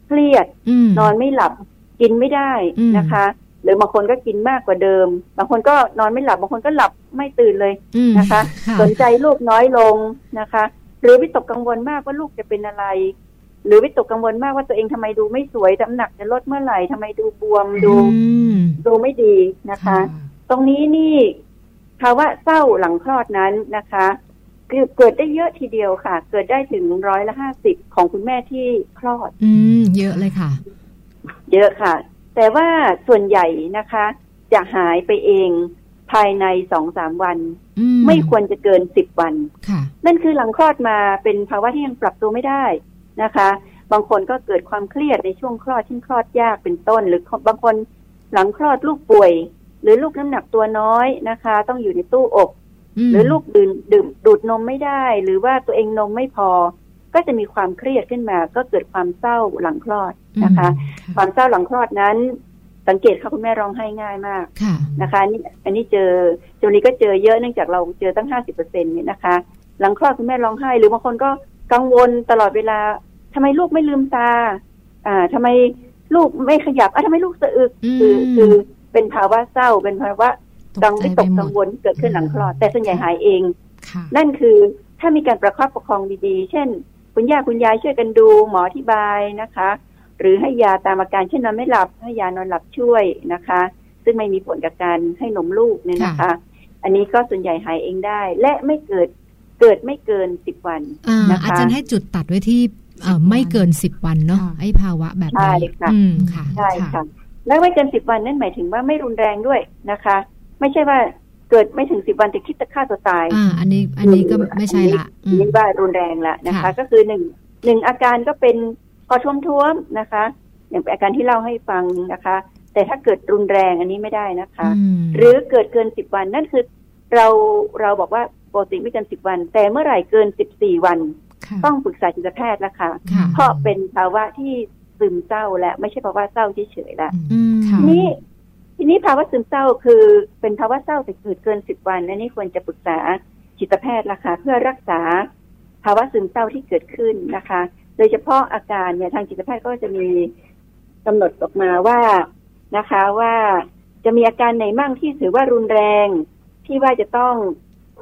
เครียดอืมนอนไม่หลับกินไม่ได้อืมนะคะ หรือบางคนก็กินมากกว่าเดิม บางคนก็นอนไม่หลับบางคนก็หลับ ไม่ตื่นเลยอืมนะคะค่ะสนใจลูกน้อยลงนะคะ หรือวิตกกังวลมากว่าลูกจะเป็นอะไร หรือวิตกกังวลมากว่าตัวเองทำไมดูไม่สวยน้ำหนักจะลดเมื่อไหร่ทำไมดูบวมดูอืมดูไม่ดีนะคะ ตรงนี้นี่ภาวะเศร้าหลังคลอดนั้นนะคะคือเกิดได้เยอะทีเดียวค่ะ เกิดได้ถึงร้อยละห้าสิบของคุณแม่ที่คลอด อืม เยอะเลยค่ะ เยอะค่ะ แต่ว่าส่วนใหญ่นะคะ จะหายไปเอง ภายในสองสามวันอืไม่ควรจะเกินสิบวันค่ะนั่นคือหลังคลอดมาเป็นภาวะที่ยังปรับตัวไม่ได้นะคะ บางคนก็เกิดความเครียดในช่วงคลอดที่คลอดยากเป็นต้น หรือบางคนหลังคลอดลูกป่วย หรือลูกน้ำหนักตัวน้อยนะคะ ต้องอยู่ในตู้อบ หรือลูกดื่มดื่มดูดนมไม่ได้ หรือว่าตัวเองนมไม่พอ ก็จะมีความเครียดขึ้นมา ก็เกิดความเศร้าหลังคลอดนะคะ ความเศร้าหลังคลอดนั้น สังเกตค่ะคุณแม่ร้องไห้ง่ายมากค่ะนะคะอันนี่อันนี้เจอจนนี้ก็เจอเยอะเนื่องจากเราเจอตั้งห้าสิบเปอร์เซ็นเนี่ยนะคะ หลังคลอดคุณแม่ร้องไห้ หรือบางคนก็กังวลตลอดเวลาทำไมลูกไม่ลืมตา อ่าทำไมลูกไม่ขยับอะทำไมลูกสะอึกอืมคือคือเป็นภาวะเศร้า เป็นภาวะกังวิตกไปหมดกังวลที่เกิดขึ้นหลังคลอด แต่ส่วนใหญ่หายเองค่ะนั่นคือถ้ามีการประคับประคองดีๆ เช่น คุณย่าคุณยายช่วยกันดูหมออธิบายนะคะ หรือให้ยาตามอาการเช่นนอนไม่หลับให้ยานอนหลับช่วยนะคะ ซึ่งไม่มีผลกับการให้นมลูกเนี่ยนะคะ อันนี้ก็ส่วนใหญ่หายเองได้ และไม่เกิดเกิดไม่เกินสิบวันอ่านะคะอาจารย์ให้จุดตัดไว้ที่เอ่อไม่เกินสิบวันเนาะค่ะไอ้ภาวะแบบใช่นี้ค่ะอืมค่ะใช่ค่ะและไม่เกินสิบวันนั่นหมายถึงว่าไม่รุนแรงด้วยนะคะ ไม่ใช่ว่าเกิดไม่ถึงสิบวันแต่คิดจะฆ่าตัวตายอ่าอันนี้อันนี้ก็ไม่ใช่ละอืมนี่ว่ารุนแรงละนะคะค่ะก็คือหนึ่งหนึ่งอาการก็เป็น คอท่วมท้วมๆนะคะ อย่างเป็นอาการที่เล่าให้ฟังนะคะ แต่ถ้าเกิดรุนแรงอันนี้ไม่ได้นะคะอืมหรือเกิดเกินสิบวันนั่นคือเราเราบอกว่าปกติไม่เกินสิบวัน แต่เมื่อไหร่เกินสิบสี่วันค่ะต้องปรึกษาจิตแพทย์แล้วค่ะค่ะ เพราะเป็นภาวะที่ซึมเศร้าและไม่ใช่ภาวะเศร้าเฉยๆละอืมค่ะทีนี้ทีนี้ภาวะซึมเศร้าคือเป็นภาวะเศร้าแต่เกิดเกินสิบวันอันนี้ควรจะปรึกษาจิตแพทย์ละค่ะเพื่อรักษาภาวะซึมเศร้าที่เกิดขึ้นนะคะ โดยเฉพาะอาการเนี่ยทางจิตแพทย์ก็จะมีกำหนดออกมาว่านะคะว่าจะมีอาการไหนบ้างที่ถือว่ารุนแรงที่ว่าจะต้อง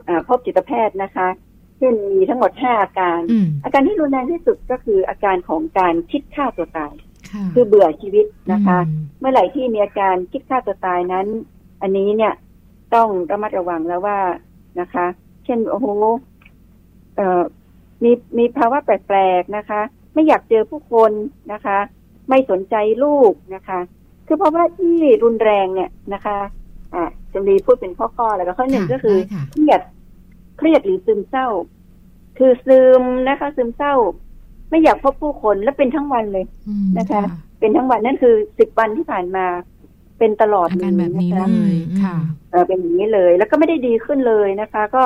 อาพบจิตแพทย์นะคะเช่นมีทั้งหมดห้าอาการอืมอาการที่รุนแรงที่สุดก็คืออาการของการคิดฆ่าตัวตายค่ะคือเบื่อชีวิตนะคะอืมเมื่อไหร่ที่มีอาการคิดฆ่าตัวตายนั้น อันนี้เนี่ยต้องระมัดระวังแล้วว่านะคะ เช่นโอ้โหเอ่อ มีมีภาวะแปลกๆนะคะ ไม่อยากเจอผู้คนนะคะ ไม่สนใจลูกนะคะ คือเพราะว่าที่รุนแรงเนี่ยนะคะอ่าจะมีพูดเป็นข้อๆแล้วก็ข้อหนึ่งค่ะก็คือได้ค่ะเครียดเครียดหรือซึมเศร้า คือซึมนะคะ ซึมเศร้า ไม่อยากพบผู้คนและเป็นทั้งวันเลยอืมนะคะ เป็นทั้งวันนั่นคือสิบวันที่ผ่านมา เป็นตลอดอาการแบบนี้ะคะเลยอืมค่ะเออเป็นอย่างนี้เลย แล้วก็ไม่ได้ดีขึ้นเลยนะคะ ก็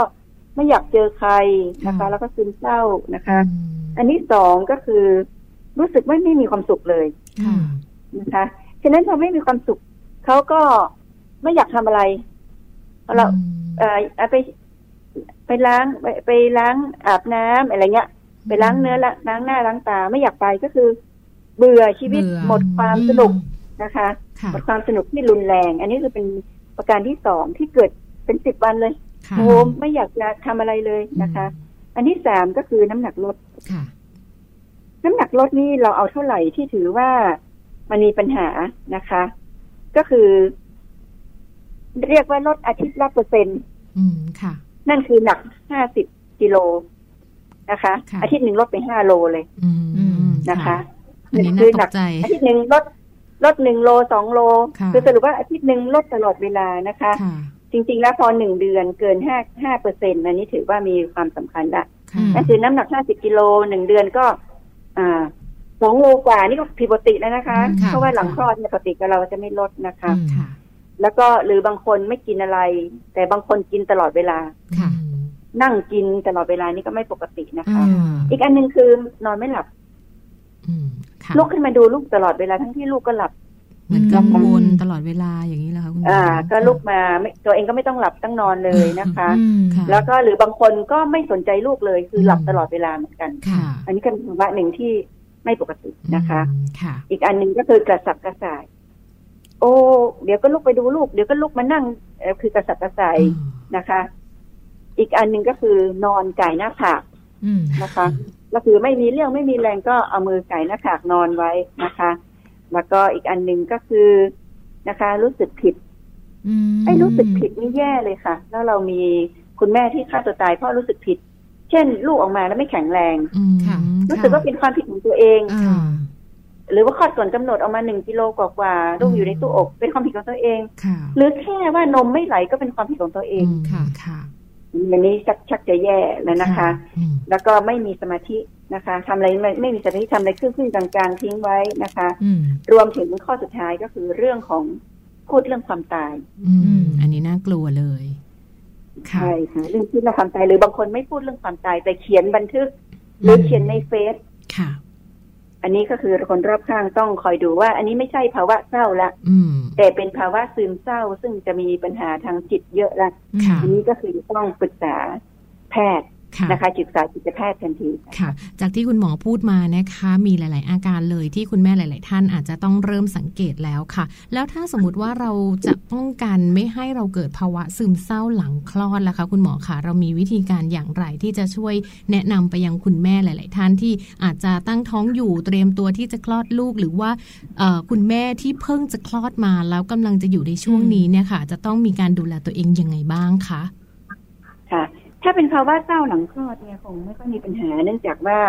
ไม่อยากเจอใครนะคะค่ะแล้วก็ซึมเศร้านะคะอืมอันที่สองก็คือ รู้สึกไม่ไม่มีความสุขเลยค่ะนะคะฉะนั้นพอไม่มีความสุขเขาก็ไม่อยากทำอะไรเราเอ่อเอาไปไปล้างไปไปล้างอาบน้ำอะไรเงี้ย ไปล้างเนื้อละล้างหน้าล้างตาไม่อยากไปก็คือ เบื่อชีวิตเบื่อหมดความสนุกนะคะค่ะหมดความสนุกที่รุนแรง อันนี้คือเป็นประการที่สองที่เกิดเป็นสิบวันเลยค่ะ โอ้ไม่อยากจะทำอะไรเลยนะคะ อันที่สามก็คือน้ำหนักลดค่ะ น้ำหนักลดนี่เราเอาเท่าไหร่ที่ถือว่ามันมีปัญหานะคะ ก็คือ เรียกว่าลดอาทิตย์ละเปอร์เซ็นต์อืมค่ะ นั่นคือหนักห้าสิบกิโลนะคะค่ะอาทิตย์หนึ่งลดไปห้าโลเลย อืมอืมนะคะอันนี้คืน่าตหนักใจอาทิตย์หนึ่งลดลดหนึ่งโลสองโลค่ะคือสรุปว่าอาทิตย์หนึ่งลดตลอดเวลานะคะค่ะ จริง ๆ แล้วพอหนึ่งเดือนเกินห้าห้าเปอร์เซ็นต์อันนี้ถือว่ามีความสำคัญละค่ะนั่นคือน้ำหนักห้าสิบกิโลหนึ่งเดือนก็ อ่าสองโลกว่านี่ก็ผิดปกติแล้วนะคะค่ะเพราะว่าหลังคลอดเนี่ยปกติกับเราจะไม่ลดนะคะอืมค่ะแล้วก็หรือบางคนไม่กินอะไร แต่บางคนกินตลอดเวลาค่ะนั่งกินตลอดเวลานี่ก็ไม่ปกตินะคะอืมอีกอันหนึ่งคือนอนไม่หลับอืมค่ะลุกขึ้นมาดูลูกตลอดเวลาทั้งที่ลูกก็หลับ เหมือนกังวลตลอดเวลาอย่างนี้เหรอคะคุณหมออ่า ก็ลุกมาไม่ตัวเองก็ไม่ต้องหลับตั้งนอนเลยนะคะอืมค่ะแล้วก็หรือบางคนก็ไม่สนใจลูกเลยคือหลับตลอดเวลาเหมือนกันค่ะอันนี้ก็เป็นภาวะหนึ่งที่ไม่ปกตินะคะอืมค่ะ อีกอันหนึ่งก็คือกระสับกระส่าย โอ้เดี๋ยวก็ลุกไปดูลูกเดี๋ยวก็ลุกมานั่งเอ่อคือกระสับกระส่ายนะคะ อีกอันหนึ่งก็คือนอนไก่หน้าผากอืมนะคะก็คือไม่มีเรื่องไม่มีแรงก็เอามือไก่หน้าผากนอนไว้นะคะ แล้วก็อีกอันหนึ่งก็คือนะคะ รู้สึกผิดอืมไอ้รู้สึกผิดนี่แย่เลยค่ะ แล้วเรามีคุณแม่ที่ฆ่าตัวตายเพราะรู้สึกผิด เช่น ลูกออกมาแล้วไม่แข็งแรงอืมค่ะรู้สึกว่าเป็นความผิดของตัวเองอ่าหรือว่าคลอดก่อนกำหนดออกมาหนึ่งกิโลกว่าๆลูกอยู่ในตู้อกเป็นความผิดของตัวเองค่ะหรือแค่ว่านมไม่ไหลก็เป็นความผิดของตัวเองมค่ะค่ะ อันนี้ชักชักจะแย่แล้วนะคะอืมแล้วก็ไม่มีสมาธินะคะทำอะไรไม่ไม่มีสมาธิทำอะไรครึ่งๆกลางๆทิ้งไว้นะคะอืมรวมถึงข้อสุดท้ายก็คือเรื่องของพูดเรื่องความตาย อือืมมอันนี้น่ากลัวเลยค่ะใช่ค่ะเรื่องพูดเรื่องความตายหรือบางคนไม่พูดเรื่องความตายแต่เขียนบันทึก หรือเขียนในเฟซค่ะ อันนี้ก็คือคนรอบข้างต้องคอยดูว่า อันนี้ไม่ใช่ภาวะเศร้าละอืมแต่เป็นภาวะซึมเศร้า ซึ่งจะมีปัญหาทางจิตเยอะละค่ะอันนี้ก็คือต้องปรึกษาแพทย์ค่ะ นะคะจิตศาสตร์จิตแพทย์ทันทีค่ะ จากที่คุณหมอพูดมานะคะ มีหลาย ๆ อาการเลยที่คุณแม่หลาย ๆ ท่านอาจจะต้องเริ่มสังเกตแล้วค่ะ แล้วถ้าสมมติว่าเราจะป้องกันไม่ให้เราเกิดภาวะซึมเศร้าหลังคลอดล่ะคะ คุณหมอคะเรามีวิธีการอย่างไรที่จะช่วยแนะนำไปยังคุณแม่หลาย ๆ ท่านที่อาจจะตั้งท้องอยู่เตรียมตัวที่จะคลอดลูก หรือว่าเอ่อคุณแม่ที่เพิ่งจะคลอดมาแล้วกำลังจะอยู่ในช่วงนี้เนี่ยค่ะ จะต้องมีการดูแลตัวเองยังไงบ้างคะค่ะ ถ้าเป็นภาวะเศร้าหลังคลอดเนี่ยคงไม่ค่อยมีปัญหาเนื่องจากว่า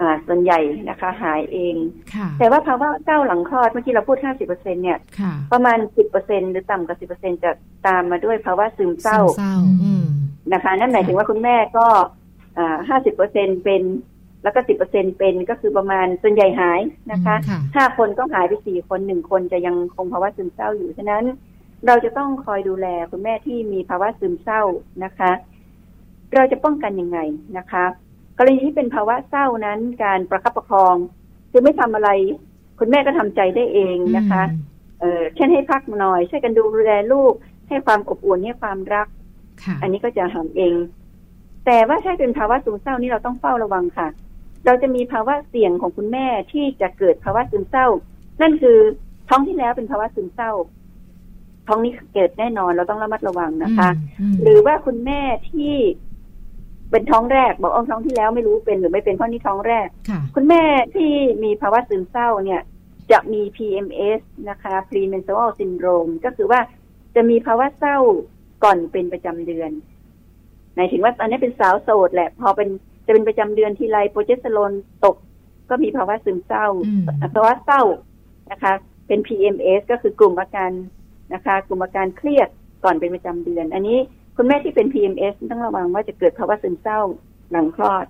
อ่าส่วนใหญ่นะคะ หายเองค่ะแต่ว่าภาวะเศร้าหลังคลอดเมื่อกี้เราพูด 50%เนี่ยค่ะประมาณ 10%หรือต่ำกว่า 10%จะตามมาด้วยภาวะซึมเศร้าซึมเศร้าอืมนะคะ นั่นหมายถึงว่าคุณแม่ก็อ่า50%เป็นแล้วก็ 10%เป็นก็คือประมาณส่วนใหญ่หายนะคะค่ะห้าคนก็หายไปสี่คนหนึ่งคนจะยังคงภาวะซึมเศร้าอยู่ ฉะนั้นเราจะต้องคอยดูแลคุณแม่ที่มีภาวะซึมเศร้านะคะ เราจะป้องกันยังไงนะคะ กรณีที่เป็นภาวะเศร้านั้นการประคับประคอง คือไม่ทำอะไร คุณแม่ก็ทำใจได้เองนะคะเออเช่นให้พักหน่อยช่วยกันดูแลลูก ให้ความอบอุ่นให้ความรักค่ะอันนี้ก็จะหามเอง แต่ว่าถ้าเป็นภาวะซึมเศร้านี่เราต้องเฝ้าระวังค่ะ เราจะมีภาวะเสี่ยงของคุณแม่ที่จะเกิดภาวะซึมเศร้า นั่นคือท้องที่แล้วเป็นภาวะซึมเศร้า ท้องนี้เกิดแน่นอนเราต้องระมัดระวังนะคะมหรือว่าคุณแม่ที่ เป็นท้องแรกบอกเอาท้องที่แล้วไม่รู้เป็นหรือไม่เป็นเพราะนี่ท้องแรกค่ะคุณแม่ที่มีภาวะซึมเศร้าเนี่ย จะมี PMS นะคะ premenstrual syndrome ก็คือว่าจะมีภาวะเศร้าก่อนเป็นประจำเดือนหมายถึงว่าตอนนี้เป็นสาวโสดแหละ พอเป็นจะเป็นประจำเดือนทีไรโปรเจสเตอโรนตก ก็มีภาวะซึมเศร้าอืมภาวะเศร้านะคะ เป็น PMS ก็คือกลุ่มอาการนะคะ กลุ่มอาการเครียดก่อนเป็นประจำเดือน อันนี้ คุณแม่ที่เป็น PMS ต้องระวังว่าจะเกิดภาวะซึมเศร้าหลังคลอด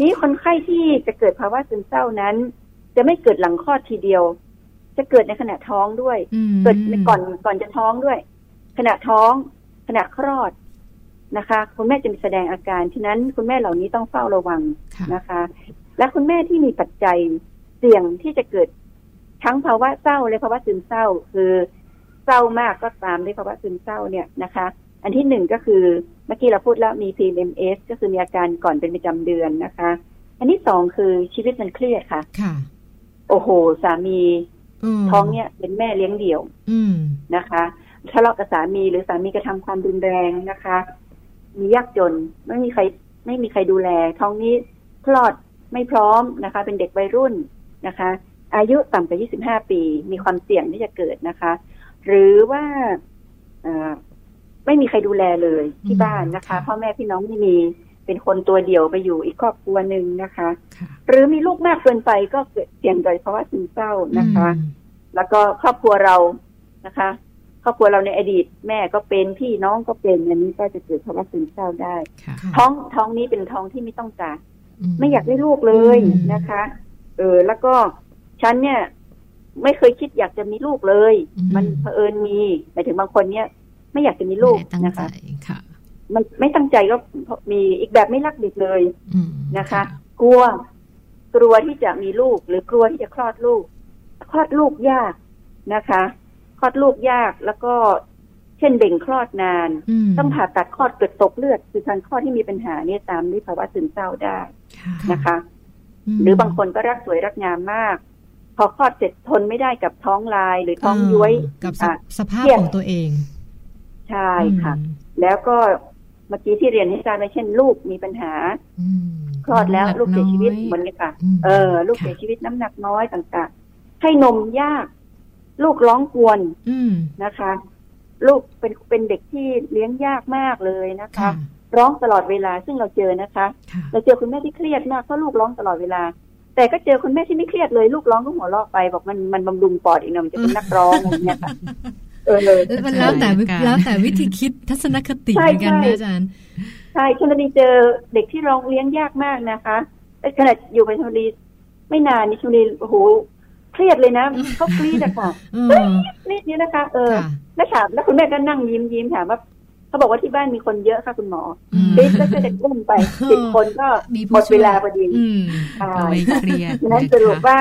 นี้คนไข้ที่จะเกิดภาวะซึมเศร้านั้น จะไม่เกิดหลังคลอดทีเดียว จะเกิดในขณะท้องด้วยอืมเกิดในก่อนก่อนจะท้องด้วย ขณะท้อง ขณะคลอดนะคะ คุณแม่จะมีแสดงอาการฉะนั้นคุณแม่เหล่านี้ต้องเฝ้าระวังค่ะนะคะ และคุณแม่ที่มีปัจจัยเสี่ยงที่จะเกิดทั้งภาวะเศร้าและภาวะซึมเศร้า คือเศร้ามากก็ตามด้วยภาวะซึมเศร้าเนี่ยนะคะ อันที่หนึ่งก็คือเมื่อกี้เราพูดแล้วมี PMS ก็คือมีอาการก่อนเป็นประจำเดือนนะคะ อันที่สองคือชีวิตมันเครียดค่ะ ค่ะ โอ้โห สามีมท้องเนี่ยเป็นแม่เลี้ยงเดี่ยวอืมนะคะทะเลาะกับสามีหรือสามีกระทำความรุนแรงนะคะ มียากจนไม่มีใคร ไม่มีใครดูแล ท้องนี้คลอดไม่พร้อมนะคะ เป็นเด็กวัยรุ่นนะคะ อายุต่ำกว่า 25 ปี มีความเสี่ยงที่จะเกิดนะคะ หรือว่าเอ่อ ไม่มีใครดูแลเลยที่อืมบ้านนะคะค่ะพ่อแม่พี่น้องไม่มีเป็นคนตัวเดียวไปอยู่อีกครอบครัวหนึ่งนะคะค่ะหรือมีลูกมากเกินไปก็เกิดเสี่ยงโดยภาวะซึมเศร้านะคะอืมแล้วก็ครอบครัวเรานะคะ ครอบครัวเราในอดีตแม่ก็เป็นพี่น้องก็เป็นอันนี้ก็จะเกิดภาวะซึมเศร้าได้ค่ะค่ะท้องท้องนี้เป็นท้องที่ไม่ต้องการไม่อยากได้ลูกเลยอืมนะคะ เออ แล้วก็ฉันเนี่ย ไม่เคยคิดอยากจะมีลูกเลยอืมมันเผอิญมีหมายถึงบางคนเนี่ย ไม่อยากจะมีลูกไม่ได้ตั้งนะใจคะค่ะมันไม่ตั้งใจก็มีอีกแบบไม่รักเด็กเลยอืมนะคะ กลัวกลัวที่จะมีลูก หรือกลัวที่จะคลอดลูก คลอดลูกยากนะคะ คลอดลูกยากแล้วก็เช่นเบ่งคลอดนานมต้องผ่าตัดคลอดเกิดตกเลือด คือการคลอดที่มีปัญหาเนี่ยตามด้วยภาวะซึมเศร้าได้ค่ะนะคะมหรือบางคนก็รักสวยรักงามมาก พอคลอดเสร็จทนไม่ได้กับท้องลายหรือท้องย้วยเกับสอะสภาพเครียดของตัวเอง ใช่ค่ะอืมแล้วก็เมื่อกี้ที่เรียนให้ทราบไปเช่น ลูกมีปัญหาอืมคลอดแล้วน้ำหนัลูกเสียชีวิตน้อยเหมือนกันค่ะอืมเออลูกค่ะเสียชีวิตน้ำหนักน้อยต่างๆ ให้นมยาก ลูกร้องกวนอืมนะคะ ลูกเป็นเป็นเด็กที่เลี้ยงยากมากเลยนะคะค่ะร้องตลอดเวลาซึ่งเราเจอนะคะค่ะเราเจอคุณแม่ที่เครียดมากเพราะลูกร้องตลอดเวลา แต่ก็เจอคุณแม่ที่ไม่เครียดเลย ลูกร้องก็หัวเราะไป บอกมันมันบำรุงปอดอีกหน่อยมันจะเป็นนักร้องอะไรเงี้ยค่ะเออเลย มันแล้วแต่วิใช่แล้วแต่วิธีคิดทัศนคติใช่เหมือนกันใช่นะอาจารย์ใช่ชนบุรีเจอเด็กที่ร้องเลี้ยงยากมากนะคะแต่ขณะอยู่ไปชนบุรีไม่นานนี่ชนบุรีโอ้โหเครียดเลยนะเขากรี๊ดอะค่ะเออกรี๊ดนี้นะคะ เออค่ะแล้วถามแล้วคุณแม่ก็นั่งยิ้มยิ้มถามว่าเขาบอกว่าที่บ้านมีคนเยอะค่ะคุณหมออืมกรี๊ดแล้วก็จะอุ้มไปสิบคนก็มีหผู้มดช่วยเวลาพอดีอืมใช่ก็ไม่เครียดฉะนั้นนะคะสรุปว่า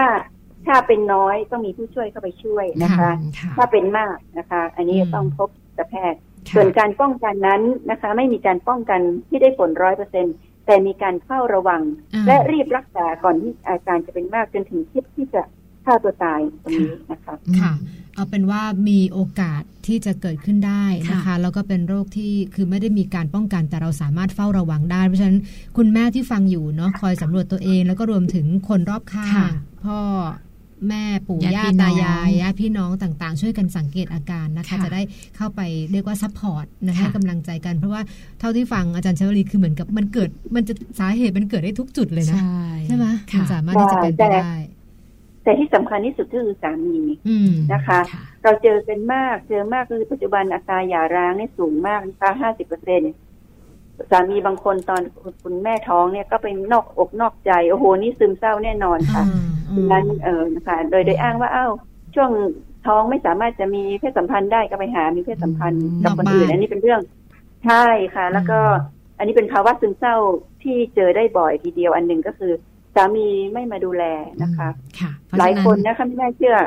ถ้าเป็นน้อยต้องมีผู้ช่วยเข้าไปช่วยนะคะค่ะถ้าเป็นมากนะคะ อันนี้อืมต้องพบจิตแพทย์ค่ะส่วนการป้องกันนั้นนะคะ ไม่มีการป้องกันที่ได้ผลร้อยเปอร์เซ็นแต่มีการเฝ้าระวังอ่าและรีบรักษาก่อนที่อาการจะเป็นมากจนถึงคิดที่จะฆ่าตัวตายตรงนี้นะคะค่ะเอาเป็นว่ามีโอกาสที่จะเกิดขึ้นได้นะคะค่ะแล้วก็เป็นโรคที่คือไม่ได้มีการป้องกันแต่เราสามารถเฝ้าระวังได้ เพราะฉะนั้นคุณแม่ที่ฟังอยู่เนาะคอยสำรวจตัวเอง แล้วก็รวมถึงคนรอบข้างค่ะพ่อ แม่ปู่ญาติย่าพี่น้องตายายญาติพี่น้องต่างๆ ช่วยกันสังเกตอาการนะคะค่ะจะได้เข้าไปเรียกว่า support นะค่ะให้กำลังใจกัน เพราะว่าเท่าที่ฟังอาจารย์เชวลีคือเหมือนกับมันเกิดมันจะสาเหตุมันเกิดได้ทุกจุดเลยนะ ใช่ใช่ไหมมันค่ะสามารถที่จะเป็นไปได้ แต่ที่สำคัญที่สุดก็คือสามีอืมนะคะค่ะเราเจอกันมากเจอมากคือปัจจุบันอัตราหย่าร้างเนี่ยสูงมากนะคะห้าสิบเปอร์เซ็นสามีบางคนตอนคุณแม่ท้องเนี่ยก็ไปนอกอกนอกใจ โอ้โหนี่ซึมเศร้าแน่นอนค่ะอืม นั้นเออนะคะโดยโดยอ้างว่าอ้าวช่วงท้องไม่สามารถจะมีเพศสัมพันธ์ได้ก็ไปหามีเพศสัมพันธ์อืมกับคนอื่นนอกบ้านอันนี้เป็นเรื่องใช่ค่ะ แล้วก็อืมอันนี้เป็นภาวะซึมเศร้าที่เจอได้บ่อยทีเดียวอันหนึ่งก็คือสามีไม่มาดูแลนะคะค่ะเพระหลายฉะคนนะคะไม่น่าเชื่อ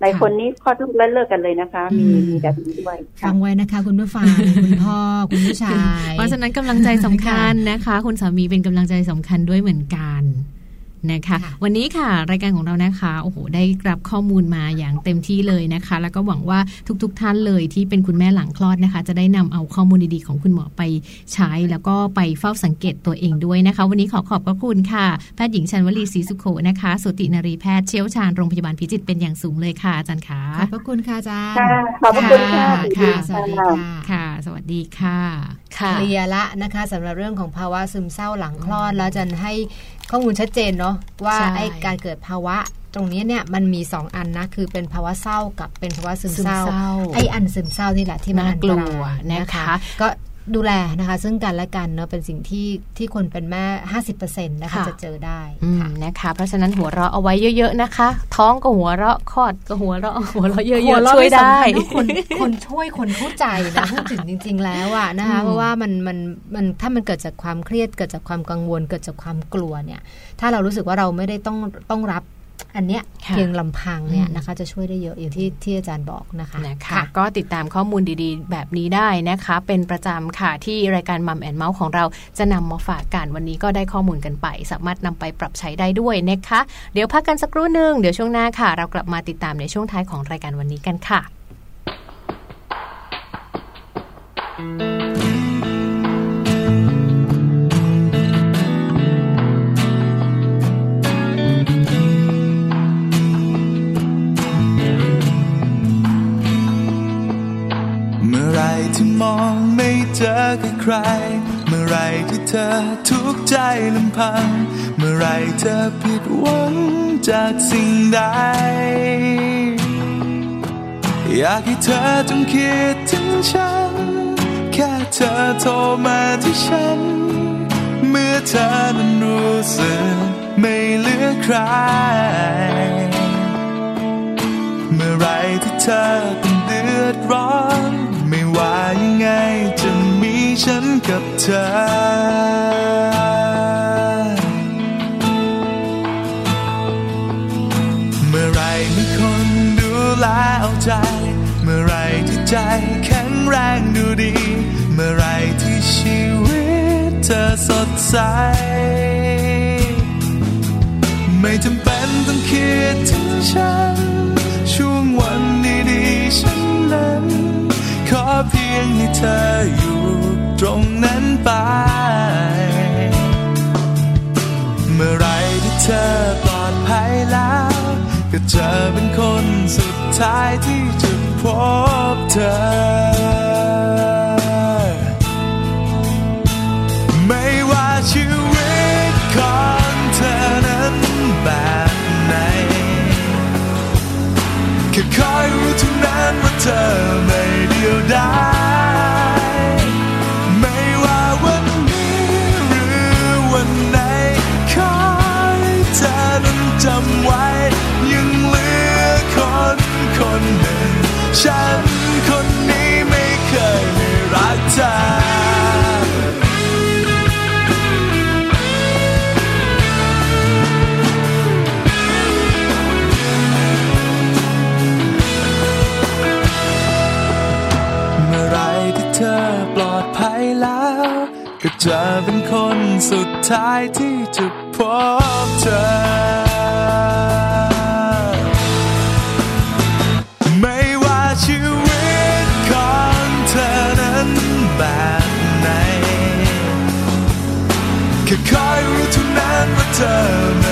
หลายคนนี้คลอดลูกแล้วเลิกกันเลยนะคะ มีอืมมีแบบนี้ด้วยฟัค่ะงไว้นะคะ คุณผู้ฟังคุณพ่อคุณผู้ชาย เพราะฉะนั้นกำลังใจสำคัญนะคะ คุณสามีเป็นกำลังใจสำคัญด้วยเหมือนกัน นะคะค่ะวันนี้ค่ะ รายการของเรานะคะโอ้โหได้รับข้อมูลมาอย่างเต็มที่เลยนะคะ แล้วก็หวังว่าทุกๆทท่านเลยที่เป็นคุณแม่หลังคลอดนะคะ จะได้นำเอาข้อมูลดีๆของคุณหมอไปใช้ แล้วก็ไปเฝ้าสังเกตตัวเองด้วยนะคะ วันนี้ขอขอบพระคุณค่ะแพทย์หญิงชันวลีศรีสุโขนะคะสุตินารีแพทย์เชี่ยวชาญโรงพยาบาลพิจิตรเป็นอย่างสูงเลยค่ะอาจารย์คะขอบพระคุณค่ะอาจารย์ค่ะขอบพระคุณค่ะค่ะสวัสดีค่ะค่ะสวัสดีค่ะค่ะเคลียร์ละนะคะสำหรับเรื่องของภาวะซึมเศร้าหลังคลอดแล้วจะให้ ข้อมูลชัดเจนเนาะว่าใช่ไอ้การเกิดภาวะตรงนี้เนี่ยมันมีสองอันนะคือเป็นภาวะเศร้ากับเป็นภาวะซึมเศร้าซึมเศร้าไอ้อันซึมเศร้านี่แหละที่มันน่าอันกตลัราวยนะคะ ก็ ดูแลนะคะ ซึ่งกันและกันเนาะเป็นสิ่งที่ที่คนเป็นแม่ 50%นะคะค่ะจะเจอได้อืมค่ะนะคะ เพราะฉะนั้นหัวเราะเอาไว้เยอะ ๆนะคะ ท้องก็หัวเราะคลอดก็หัวเราะหัวเราะเยหัวอะๆเราะช่วยได้ม่สำคัญนะคนคนช่วยคนเข้าใจนะพูดถึงจริง ๆ แล้วอะนะคะอืมเพราะว่ามันมันมันถ้ามันเกิดจากความเครียดเกิดจากความกังวล เกิดจากความกลัวเนี่ย ถ้าเรารู้สึกว่าเราไม่ได้ต้องต้องรับ อันเนี้ยค่ะเพียงลำพังเนี่ยอืมนะคะจะช่วยได้เยอะอย่างที่ที่อาจารย์บอกนะคะนะคะก็ติดตามข้อมูลดีๆ แบบนี้ได้นะคะ เป็นประจำค่ะที่รายการมัมแอนเมาส์ของเราจะนำมาฝากกันวันนี้ก็ได้ข้อมูลกันไป สามารถนำไปปรับใช้ได้ด้วยนะคะ เดี๋ยวพักกันสักครู่หนึ่งเดี๋ยวช่วงหน้าค่ะ เรากลับมาติดตามในช่วงท้ายของรายการวันนี้กันค่ะเเจอกับใคร เมื่อไรที่เธอทุกข์ใจลำพัง เมื่อไรเธอผิดหวังจากสิ่งใด อยากให้เธอจงคิดถึงฉัน แค่เธอโทรมาที่ฉัน เมื่อเธอนั้นรู้สึกไม่เหลือใคร เมื่อไรที่เธอต้องเดือดร้อน ว่ายังไงจะมีฉันกับเธอเมื่อไรมีคนดูแลเอาใจ เมื่อไรที่ใจแข็งแรงดูดี เมื่อไรที่ชีวิตเธอสดใส ไม่จำเป็นต้องคิดถึงฉัน ช่วงวันดีๆฉันนั้น ขอเพียงให้เธออยู่ตรงนั้นไป เมื่อไรที่เธอปลอดภัยแล้ว ก็เจะเป็นคนสุดท้ายที่จะพบเธอ ไม่ว่าชีวิตของเธอนั้นแบบ คอยรู้เท่านั้นว่าเธอไม่เดียวดายไม่ว่าวันนี้หรือวันไหนคอให้เธอนั้นจำไว้ ยังเหลือคนคนหนึ่งฉัน ก็จะเป็นคนสุดท้ายที่จะพบเธอ ไม่ว่าชีวิตของเธอนั้นแบบไหนแค่คอยรู้เท่านั้นว่าเธอ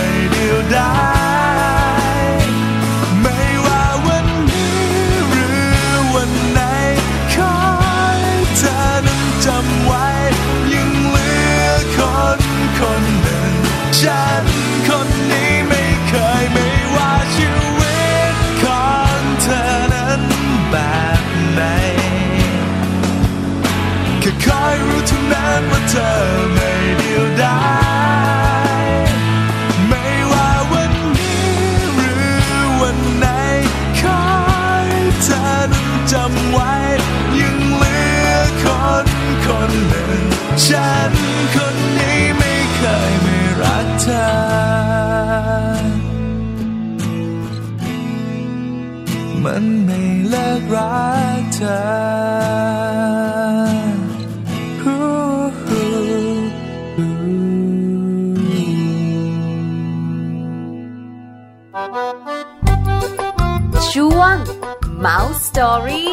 นั้นว่าเธอไม่เดียวดายไม่ว่าวันนี้หรือวันไหนขอให้เธอนั้นจำไว้ ยังเหลือคนคนหนึ่ง ฉันคนนี้ไม่เคยไม่รักเธอ มันไม่เลิกรักเธอ Mouse Story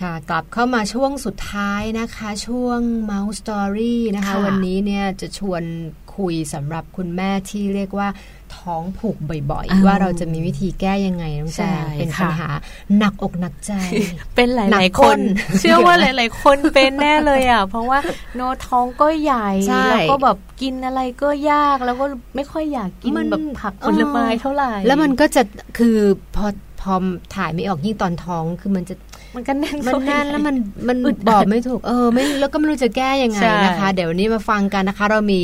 ค่ะกลับเข้ามาช่วงสุดท้ายนะคะ ช่วง Mouse Story นะคะคะวันนี้เนี่ยจะชวนคุยสำหรับคุณแม่ที่เรียกว่า ท้องผูกบ่อยอ้าวๆว่าเราจะมีวิธีแก้ยังไงน้องแจงใช่เป็นค่ะปัญหาหนักอกหนักใจ เป็นหหนัลายกๆคก้นนเชื่อว่าหลายๆ คนเป็นแน่เลยอะ เพราะว่าโนท้องก็ใหญ่ใช่แล้วก็แบบกินอะไรก็ยากแล้วก็ไม่ค่อยอยากกินมันแบบผักผลไม้เท่าไหร่ แล้วมันก็จะคือพอพอถ่ายไม่ออกยิ่งตอนท้องคือมันจะมันก็แน่นมันแน่นแล้วมันมันอึดอัดบอกไม่ถูกเออไม่แล้วก็ไม่รู้จะแก้ยังไงใช่นะคะ เดี๋ยววันนี้มาฟังกันนะคะ เรามี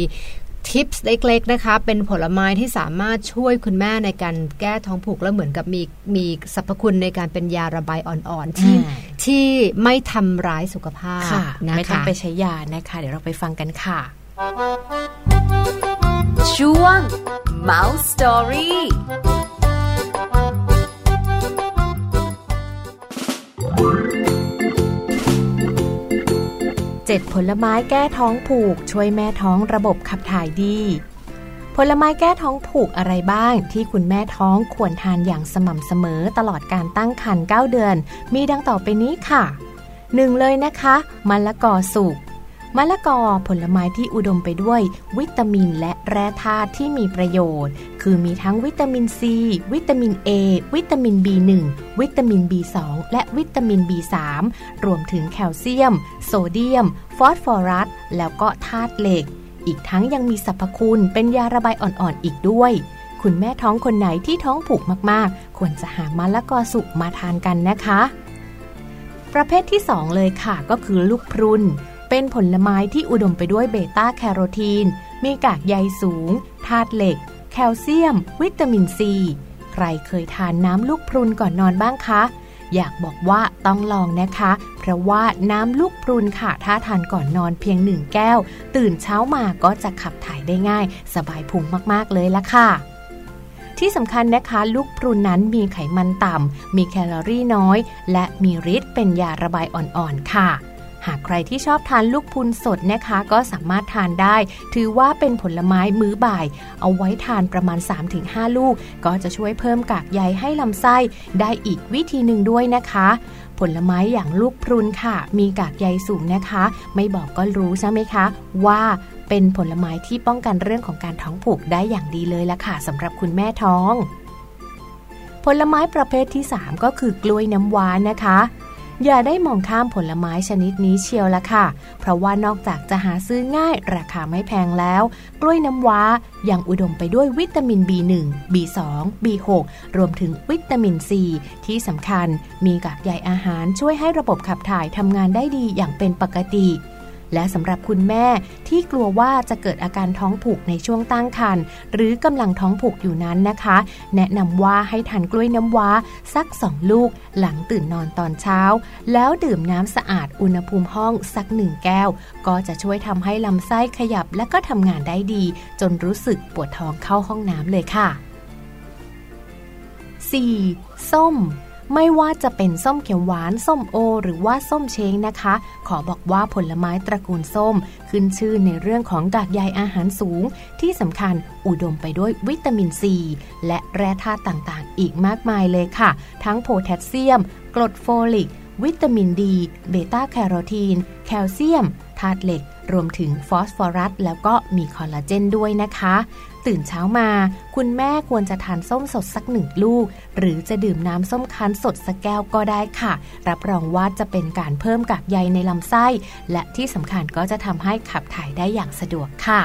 ทิปส์เล็กๆนะคะ เป็นผลไม้ที่สามารถช่วยคุณแม่ในการแก้ท้องผูกแล้วเหมือนกับมีมีสรรพคุณในการเป็นยาระบายอ่อนๆที่อ่าที่ไม่ทำร้ายสุขภาพค่ะนะคะไม่ต้องไปใช้ยานะคะ เดี๋ยวเราไปฟังกันค่ะ ช่วง Mouse Story 7 ผลไม้แก้ท้องผูก ช่วยแม่ท้องระบบขับถ่ายดี ผลไม้แก้ท้องผูกอะไรบ้าง ที่คุณแม่ท้องควรทานอย่างสม่ำเสมอตลอดการตั้งครรภ์9เดือน มีดังต่อไปนี้ค่ะ 1. เลยนะคะมะละกอสุกมะละกอผลไม้ที่อุดมไปด้วยวิตามินและแร่ธาตุที่มีประโยชน์ คือมีทั้งวิตามินซี วิตามิน A วิตามิน B1 วิตามิน B2 และวิตามิน B3 รวมถึงแคลเซียม โซเดียม ฟอสฟอรัส แล้วก็ธาตุเหล็ก อีกทั้งยังมีสรรพคุณเป็นยาระบายอ่อนๆอีกด้วย คุณแม่ท้องคนไหนที่ท้องผูกมากๆ ควรจะหามะละกอสุกมาทานกันนะคะ ประเภทที่ 2 เลยค่ะก็คือลูกพรุนเป็นผลไม้ที่อุดมไปด้วยเบต้าแคโรทีน มีกากใยสูง ธาตุเหล็ก แคลเซียม วิตามินซี ใครเคยทานน้ำลูกพรุนก่อนนอนบ้างคะ อยากบอกว่าต้องลองนะคะ เพราะว่าน้ำลูกพรุนค่ะ ถ้าทานก่อนนอนเพียงหนึ่งแก้ว ตื่นเช้ามาก็จะขับถ่ายได้ง่าย สบายพุงมากๆเลยละค่ะที่สำคัญนะคะลูกพรุนนั้นมีไขมันต่ำ มีแคลอรี่น้อย และมีฤทธิ์เป็นยาระบายอ่อนๆ ค่ะ หากใครที่ชอบทานลูกพุนสดนะคะ ก็สามารถทานได้ ถือว่าเป็นผลไม้มื้อบ่าย เอาไว้ทานประมาณ 3-5 ลูก ก็จะช่วยเพิ่มกากใยให้ลำไส้ได้อีกวิธีหนึ่งด้วยนะคะผลไม้อย่างลูกพรุนค่ะ มีกากใยสูงนะคะ ไม่บอกก็รู้ใช่ไหมคะ ว่าเป็นผลไม้ที่ป้องกันเรื่องของการท้องผูกได้อย่างดีเลยละค่ะสำหรับคุณแม่ท้อง ผลไม้ประเภทที่ 3 ก็คือกล้วยน้ำว้านะคะ อย่าได้มองข้ามผลไม้ชนิดนี้เชียวละค่ะ เพราะว่านอกจากจะหาซื้อง่ายราคาไม่แพงแล้ว กล้วยน้ำว้ายังอุดมไปด้วยวิตามิน B1 B2 B6 รวมถึงวิตามิน C ที่สำคัญมีกากใยอาหารช่วยให้ระบบขับถ่ายทำงานได้ดีอย่างเป็นปกติ และสำหรับคุณแม่ที่กลัวว่าจะเกิดอาการท้องผูกในช่วงตั้งครรภ์หรือกำลังท้องผูกอยู่นั้นนะคะ แนะนำว่าให้ทานกล้วยน้ำว้าสัก 2 ลูกหลังตื่นนอนตอนเช้า แล้วดื่มน้ำสะอาดอุณหภูมิห้องสักหนึ่งแก้ว ก็จะช่วยทำให้ลำไส้ขยับและก็ทำงานได้ดี จนรู้สึกปวดท้องเข้าห้องน้ำเลยค่ะ 4. ส้ม ไม่ว่าจะเป็นส้มเขียวหวาน ส้มโอ หรือว่าส้มเช้งนะคะ ขอบอกว่าผลไม้ตระกูลส้ม ขึ้นชื่อในเรื่องของกากใยอาหารสูง ที่สำคัญอุดมไปด้วยวิตามินซีและแร่ธาตุต่างๆ อีกมากมายเลยค่ะ ทั้งโพแทสเซียม กรดโฟลิก วิตามินดี เบต้าแคโรทีน แคลเซียม ธาตุเหล็ก รวมถึงฟอสฟอรัส แล้วก็มีคอลลาเจนด้วยนะคะ ตื่นเช้ามา คุณแม่ควรจะทานส้มสดสักหนึ่งลูก หรือจะดื่มน้ำส้มคั้นสดสักแก้วก็ได้ค่ะ รับรองว่าจะเป็นการเพิ่มกากใยในลำไส้ และที่สำคัญก็จะทำให้ขับถ่ายได้อย่างสะดวกค่ะ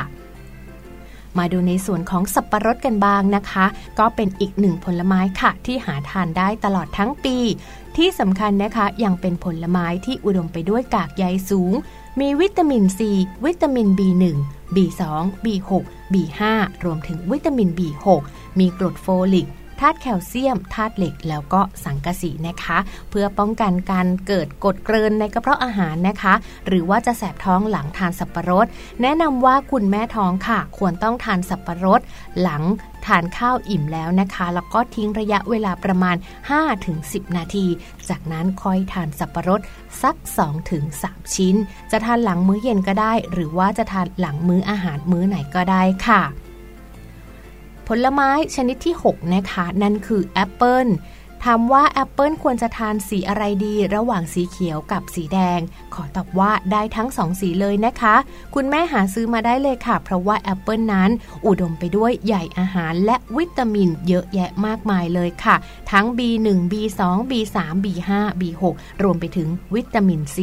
มาดูในส่วนของสับปะรดกันบ้างนะคะ ก็เป็นอีกหนึ่งผลไม้ค่ะ ที่หาทานได้ตลอดทั้งปี ที่สำคัญนะคะยังเป็นผลไม้ที่อุดมไปด้วยกากใยสูง มีวิตามินซีวิตามิน B1 B2 B6 B5 รวมถึงวิตามิน B6 มีกรดโฟลิก ธาตุแคลเซียมธาตุเหล็ก แล้วก็สังกะสีนะคะ เพื่อป้องกันการเกิดกดเกรินในกระเพาะอาหารนะคะ หรือว่าจะแสบท้องหลังทานสับปะรด แนะนำว่าคุณแม่ท้องค่ะ ควรต้องทานสับปะรดหลังทานข้าวอิ่มแล้วนะคะ แล้วก็ทิ้งระยะเวลาประมาณ 5-10 นาที จากนั้นค่อยทานสับปะรดสัก 2-3 ชิ้น จะทานหลังมื้อเย็นก็ได้ หรือว่าจะทานหลังมื้ออาหารมื้อไหนก็ได้ค่ะ ผลไม้ชนิดที่ 6 นะคะ นั่นคือแอปเปิลถามว่าแอปเปิลควรจะทานสีอะไรดี ระหว่างสีเขียวกับสีแดง ขอตอบว่าได้ทั้งสองสีเลยนะคะ คุณแม่หาซื้อมาได้เลยค่ะ เพราะว่าแอปเปิลนั้นอุดมไปด้วยใหญ่อาหารและวิตามินเยอะแยะมากมายเลยค่ะ ทั้ง B1 B2 B3 B5 B6 รวมไปถึงวิตามิน C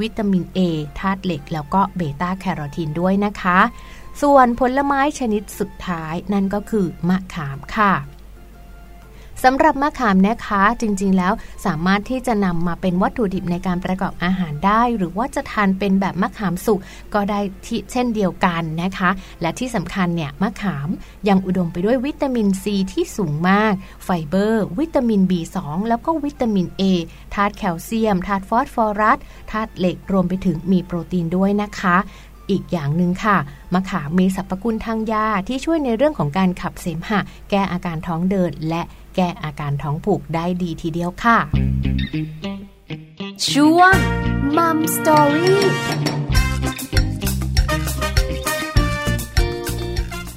วิตามิน A ธาตุเหล็ก แล้วก็เบต้าแคโรทีนด้วยนะคะ ส่วนผลไม้ชนิดสุดท้ายนั่นก็คือมะขามค่ะสำหรับมะขามนะคะจริงๆแล้วสามารถที่จะนำมาเป็นวัตถุดิบในการประกอบอาหารได้ หรือว่าจะทานเป็นแบบมะขามสุกก็ได้ที่เช่นเดียวกันนะคะ และที่สำคัญเนี่ยมะขามยังอุดมไปด้วยวิตามินซีที่สูงมาก ไฟเบอร์ วิตามิน B2 แล้วก็วิตามิน A ธาตุแคลเซียมธาตุฟอสฟอรัสธาตุเหล็กรวมไปถึงมีโปรตีนด้วยนะคะ อีกอย่างหนึ่งค่ะ มะขามมีสรรพคุณทางยาที่ช่วยในเรื่องของการขับเสมหะ แก้อาการท้องเดิน และแก้อาการท้องผูกได้ดีทีเดียวค่ะช่วง mom story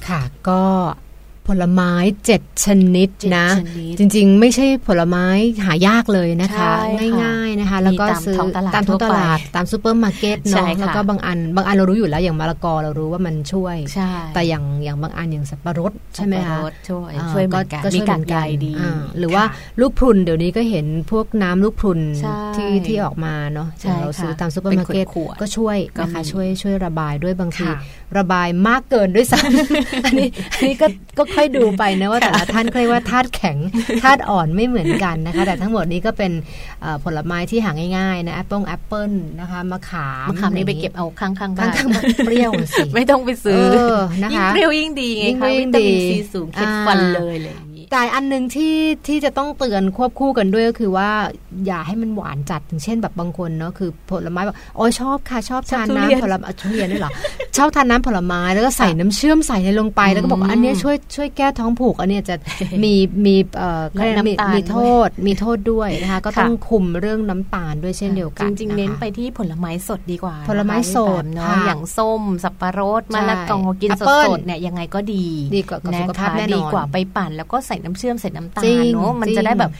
ค่ะก็ผ ลไม้เจ็ดชนิดนะเจ็ดชนิดจริงๆ ไม่ใช่ผลไม้หายากเลยนะคะใช่ค่ะง่ายๆนะคะ แล้วก็มีตามซื้อท้องตลาดตามท้องตลาดทั่วไปตามซูเปอร์มาร์เก็ตใช่เนาะค่ะแล้วก็บางอันบางอันเรารู้อยู่แล้วอย่างมะละกอเรารู้ว่ามันช่วยใช่แต่อย่างอย่างบางอันอย่างสับปะรดใช่ไหมสับคะปรดช่วยอ่าช่วยเหมือนกันก็มีช่วยการเหมือนใยดีอ่าหรือว่าค่ะลูกพรุนเดี๋ยวนี้ก็เห็นพวกน้ำลูกพรุนใช่ที่ที่ออกมาเนาะใช่เราซื้อค่ะตามซูเปอร์มาร์เก็ตเป็นขวดๆก็ช่วยก็นะคะมีช่วยช่วยระบายด้วยบางทีค่ะระบายมากเกินด้วยซ้ำอันนี้อันนี้ก็ก็ค่อยดูไปนะว่าแต่ละท่านเคยว่าธาตุแข็งธาตุอ่อนไม่เหมือนกันนะคะ แต่ทั้งหมดนี้ก็เป็นเอ่อผลไม้ที่หาง่ายๆนะแอปเปิลแอปเปิลนะคะมะขามมะขามนี่ไปเก็บเอาข้างๆบ้านข้างๆมันเปรี้ยวสิไม่ต้องไปซื้อเออนะคะยิ่งเปรี้ยวยิ่งดีไงค่ะยิ่งคะเปรี้ยวยิ่วิงตามินดีซีสูงเค็ดอ่าฟันเลยอะไรอย่างนี้ แต่อันหนึ่งที่ที่จะต้องเตือนควบคู่กันด้วยก็คือว่าอย่าให้มันหวานจัดอย่างเช่นแบบบางคนเนาะคือผลไม้แบบโอ้ยชอบค่ะชอบทานชอบทุเรียนน้ำผลไม้ทุเรียนด้วยเหรอชอบทานน้ำผลไม้แล้วก็ใส่น้ำเชื่อมใส่ในลงไปแล้วก็บอกว่าอันเนี้ยช่วยช่วยแก้ท้องผูกอันเนี้ยจะมีมีเอ่อและมีน้ำตาลมีโทษมีโทษด้วยนะคะก็ค่ะต้องคุมเรื่องน้ำตาลด้วยเช่นเดียวกันจริงๆเน้นนะคะไปที่ผลไม้สดดีกว่า ผลไม้นะคะสดพี่แปมเนาะค่ะอย่างส้มสับปะรดใช่มะละกอกินแอปสเปิ้ลดๆเนี่ยยังไงก็ดีดีกว่ากับสุขภาพะคะแน่นอนดีกว่าไปปั่นแล้วก็ใส่น้ำเชื่อมใส่น้ำตาจริลงเนาะมันจริงจะได้แบบ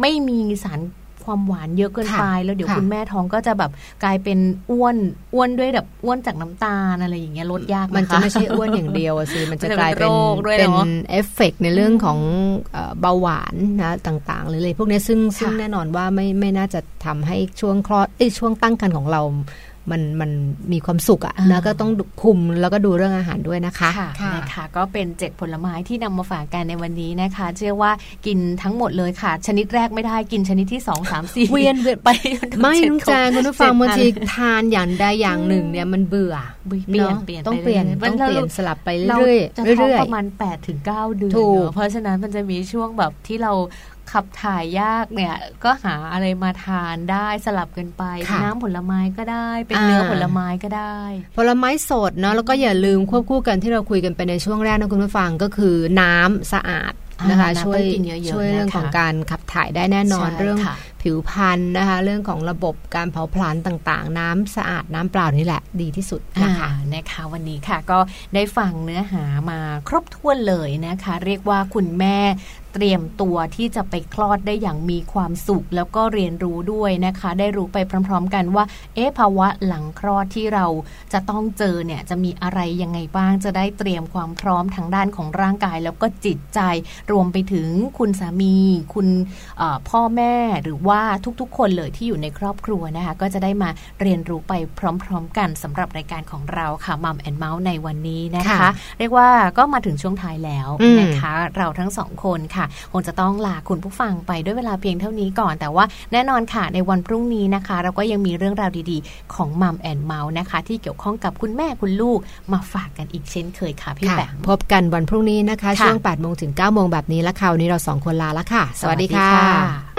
ไม่มีสารความหวานเยอะเกินค่ะไป แล้วเดี๋ยวค่ะคุณแม่ท้องก็จะแบบกลายเป็นอ้วนอ้วนด้วยแบบอ้วนจากน้ำตาลอะไรอย่างเงี้ยลดยากมันคจะไม่ใช่อ้วนอย่างเดียวอะสิมันจะมันจะกลายเป็นเป็นโรคด้วยเป็นเนอะเอฟเฟกต์ในเรื่องของเอ่อเบาหวานนะต่างๆหรืออะไรพวกนี้ซึ่งซึ่งแน่นอนว่าไม่ไม่น่าจะทำให้ช่วงคลอดเอ้ยช่วงตั้งครรภ์ของเรา มันมันมีความสุขอะอ่านะก็ต้องคุมแล้วก็ดูเรื่องอาหารด้วยนะคะค่ะนะคะก็เป็น7ผลไม้ที่นำมาฝากกันในวันนี้นะคะ เชื่อว่ากินทั้งหมดเลยค่ะ ชนิดแรกไม่ได้กินชนิดที่2 3 4เวียนเวียนไปไม่จน้องแจงคุณผู้ฟังบางทีทานอย่างใดอย่างหนึ่งเนี่ยมันเบื่อเปลี่ยนอะเปลี่ยนต้องเปลี่ยนไปต้องรื่เปลี่ยนๆสลับไปเราเรื่อยจะๆท้องเรื่อยประมาณ8ถึง9เดือนถูกเนอะเพราะฉะนั้นมันจะมีช่วงแบบที่เรา ขับถ่ายยากเนี่ย ก็หาอะไรมาทานได้สลับกันไปค่ะน้ำผลไม้ก็ได้ เป็นอ่าเนื้อผลไม้ก็ได้ ผลไม้สดเนาะแล้วก็อย่าลืมควบคู่กันที่เราคุยกันไปในช่วงแรกนะคุณผู้ฟังก็คือน้ำสะอาดนะคะอ่าน้ำช่วยต้องกินเยอะๆช่วยเรื่องนะคะของการขับถ่ายได้แน่นอนใช่เรื่องค่ะผิวพรรณนะคะเรื่องของระบบการเผาผลาญต่างๆ น้ำสะอาดน้ำเปล่านี่แหละดีที่สุดนะคะอ่านะคะวันนี้ค่ะก็ได้ฟังเนื้อหามาครบถ้วนเลยนะคะ เรียกว่าคุณแม่ เตรียมตัวที่จะไปคลอดได้อย่างมีความสุข แล้วก็เรียนรู้ด้วยนะคะ ได้รู้ไปพร้อม ๆ กันว่า เอ๊ะภาวะหลังคลอดที่เราจะต้องเจอเนี่ยจะมีอะไรยังไงบ้าง จะได้เตรียมความพร้อมทางด้านของร่างกาย แล้วก็จิตใจ รวมไปถึงคุณสามี คุณเอ่อพ่อแม่หรือว่าทุกๆ คนเลยที่อยู่ในครอบครัวนะคะ ก็จะได้มาเรียนรู้ไปพร้อม ๆ กันสำหรับรายการของเราค่ะมัมแอนเมาส์ในวันนี้นะคะค่ะเรียกว่าก็มาถึงช่วงท้ายแล้วอืมนะคะ เราทั้งสองคนค่ะคงจะต้องลาคุณผู้ฟังไปด้วยเวลาเพียงเท่านี้ก่อน แต่ว่าแน่นอนค่ะในวันพรุ่งนี้นะคะ เราก็ยังมีเรื่องราวดีๆ ของมัมแอนเมาส์นะคะ ที่เกี่ยวข้องกับคุณแม่คุณลูกมาฝากกันอีกเช่นเคยค่ะพี่ค่ะแปมพบกันวันพรุ่งนี้นะคะค่ะช่วง8โมงถึง9โมงแบบนี้และคราวนี้เราสองคนลาแล้วค่ะ สวัสดีค่ะ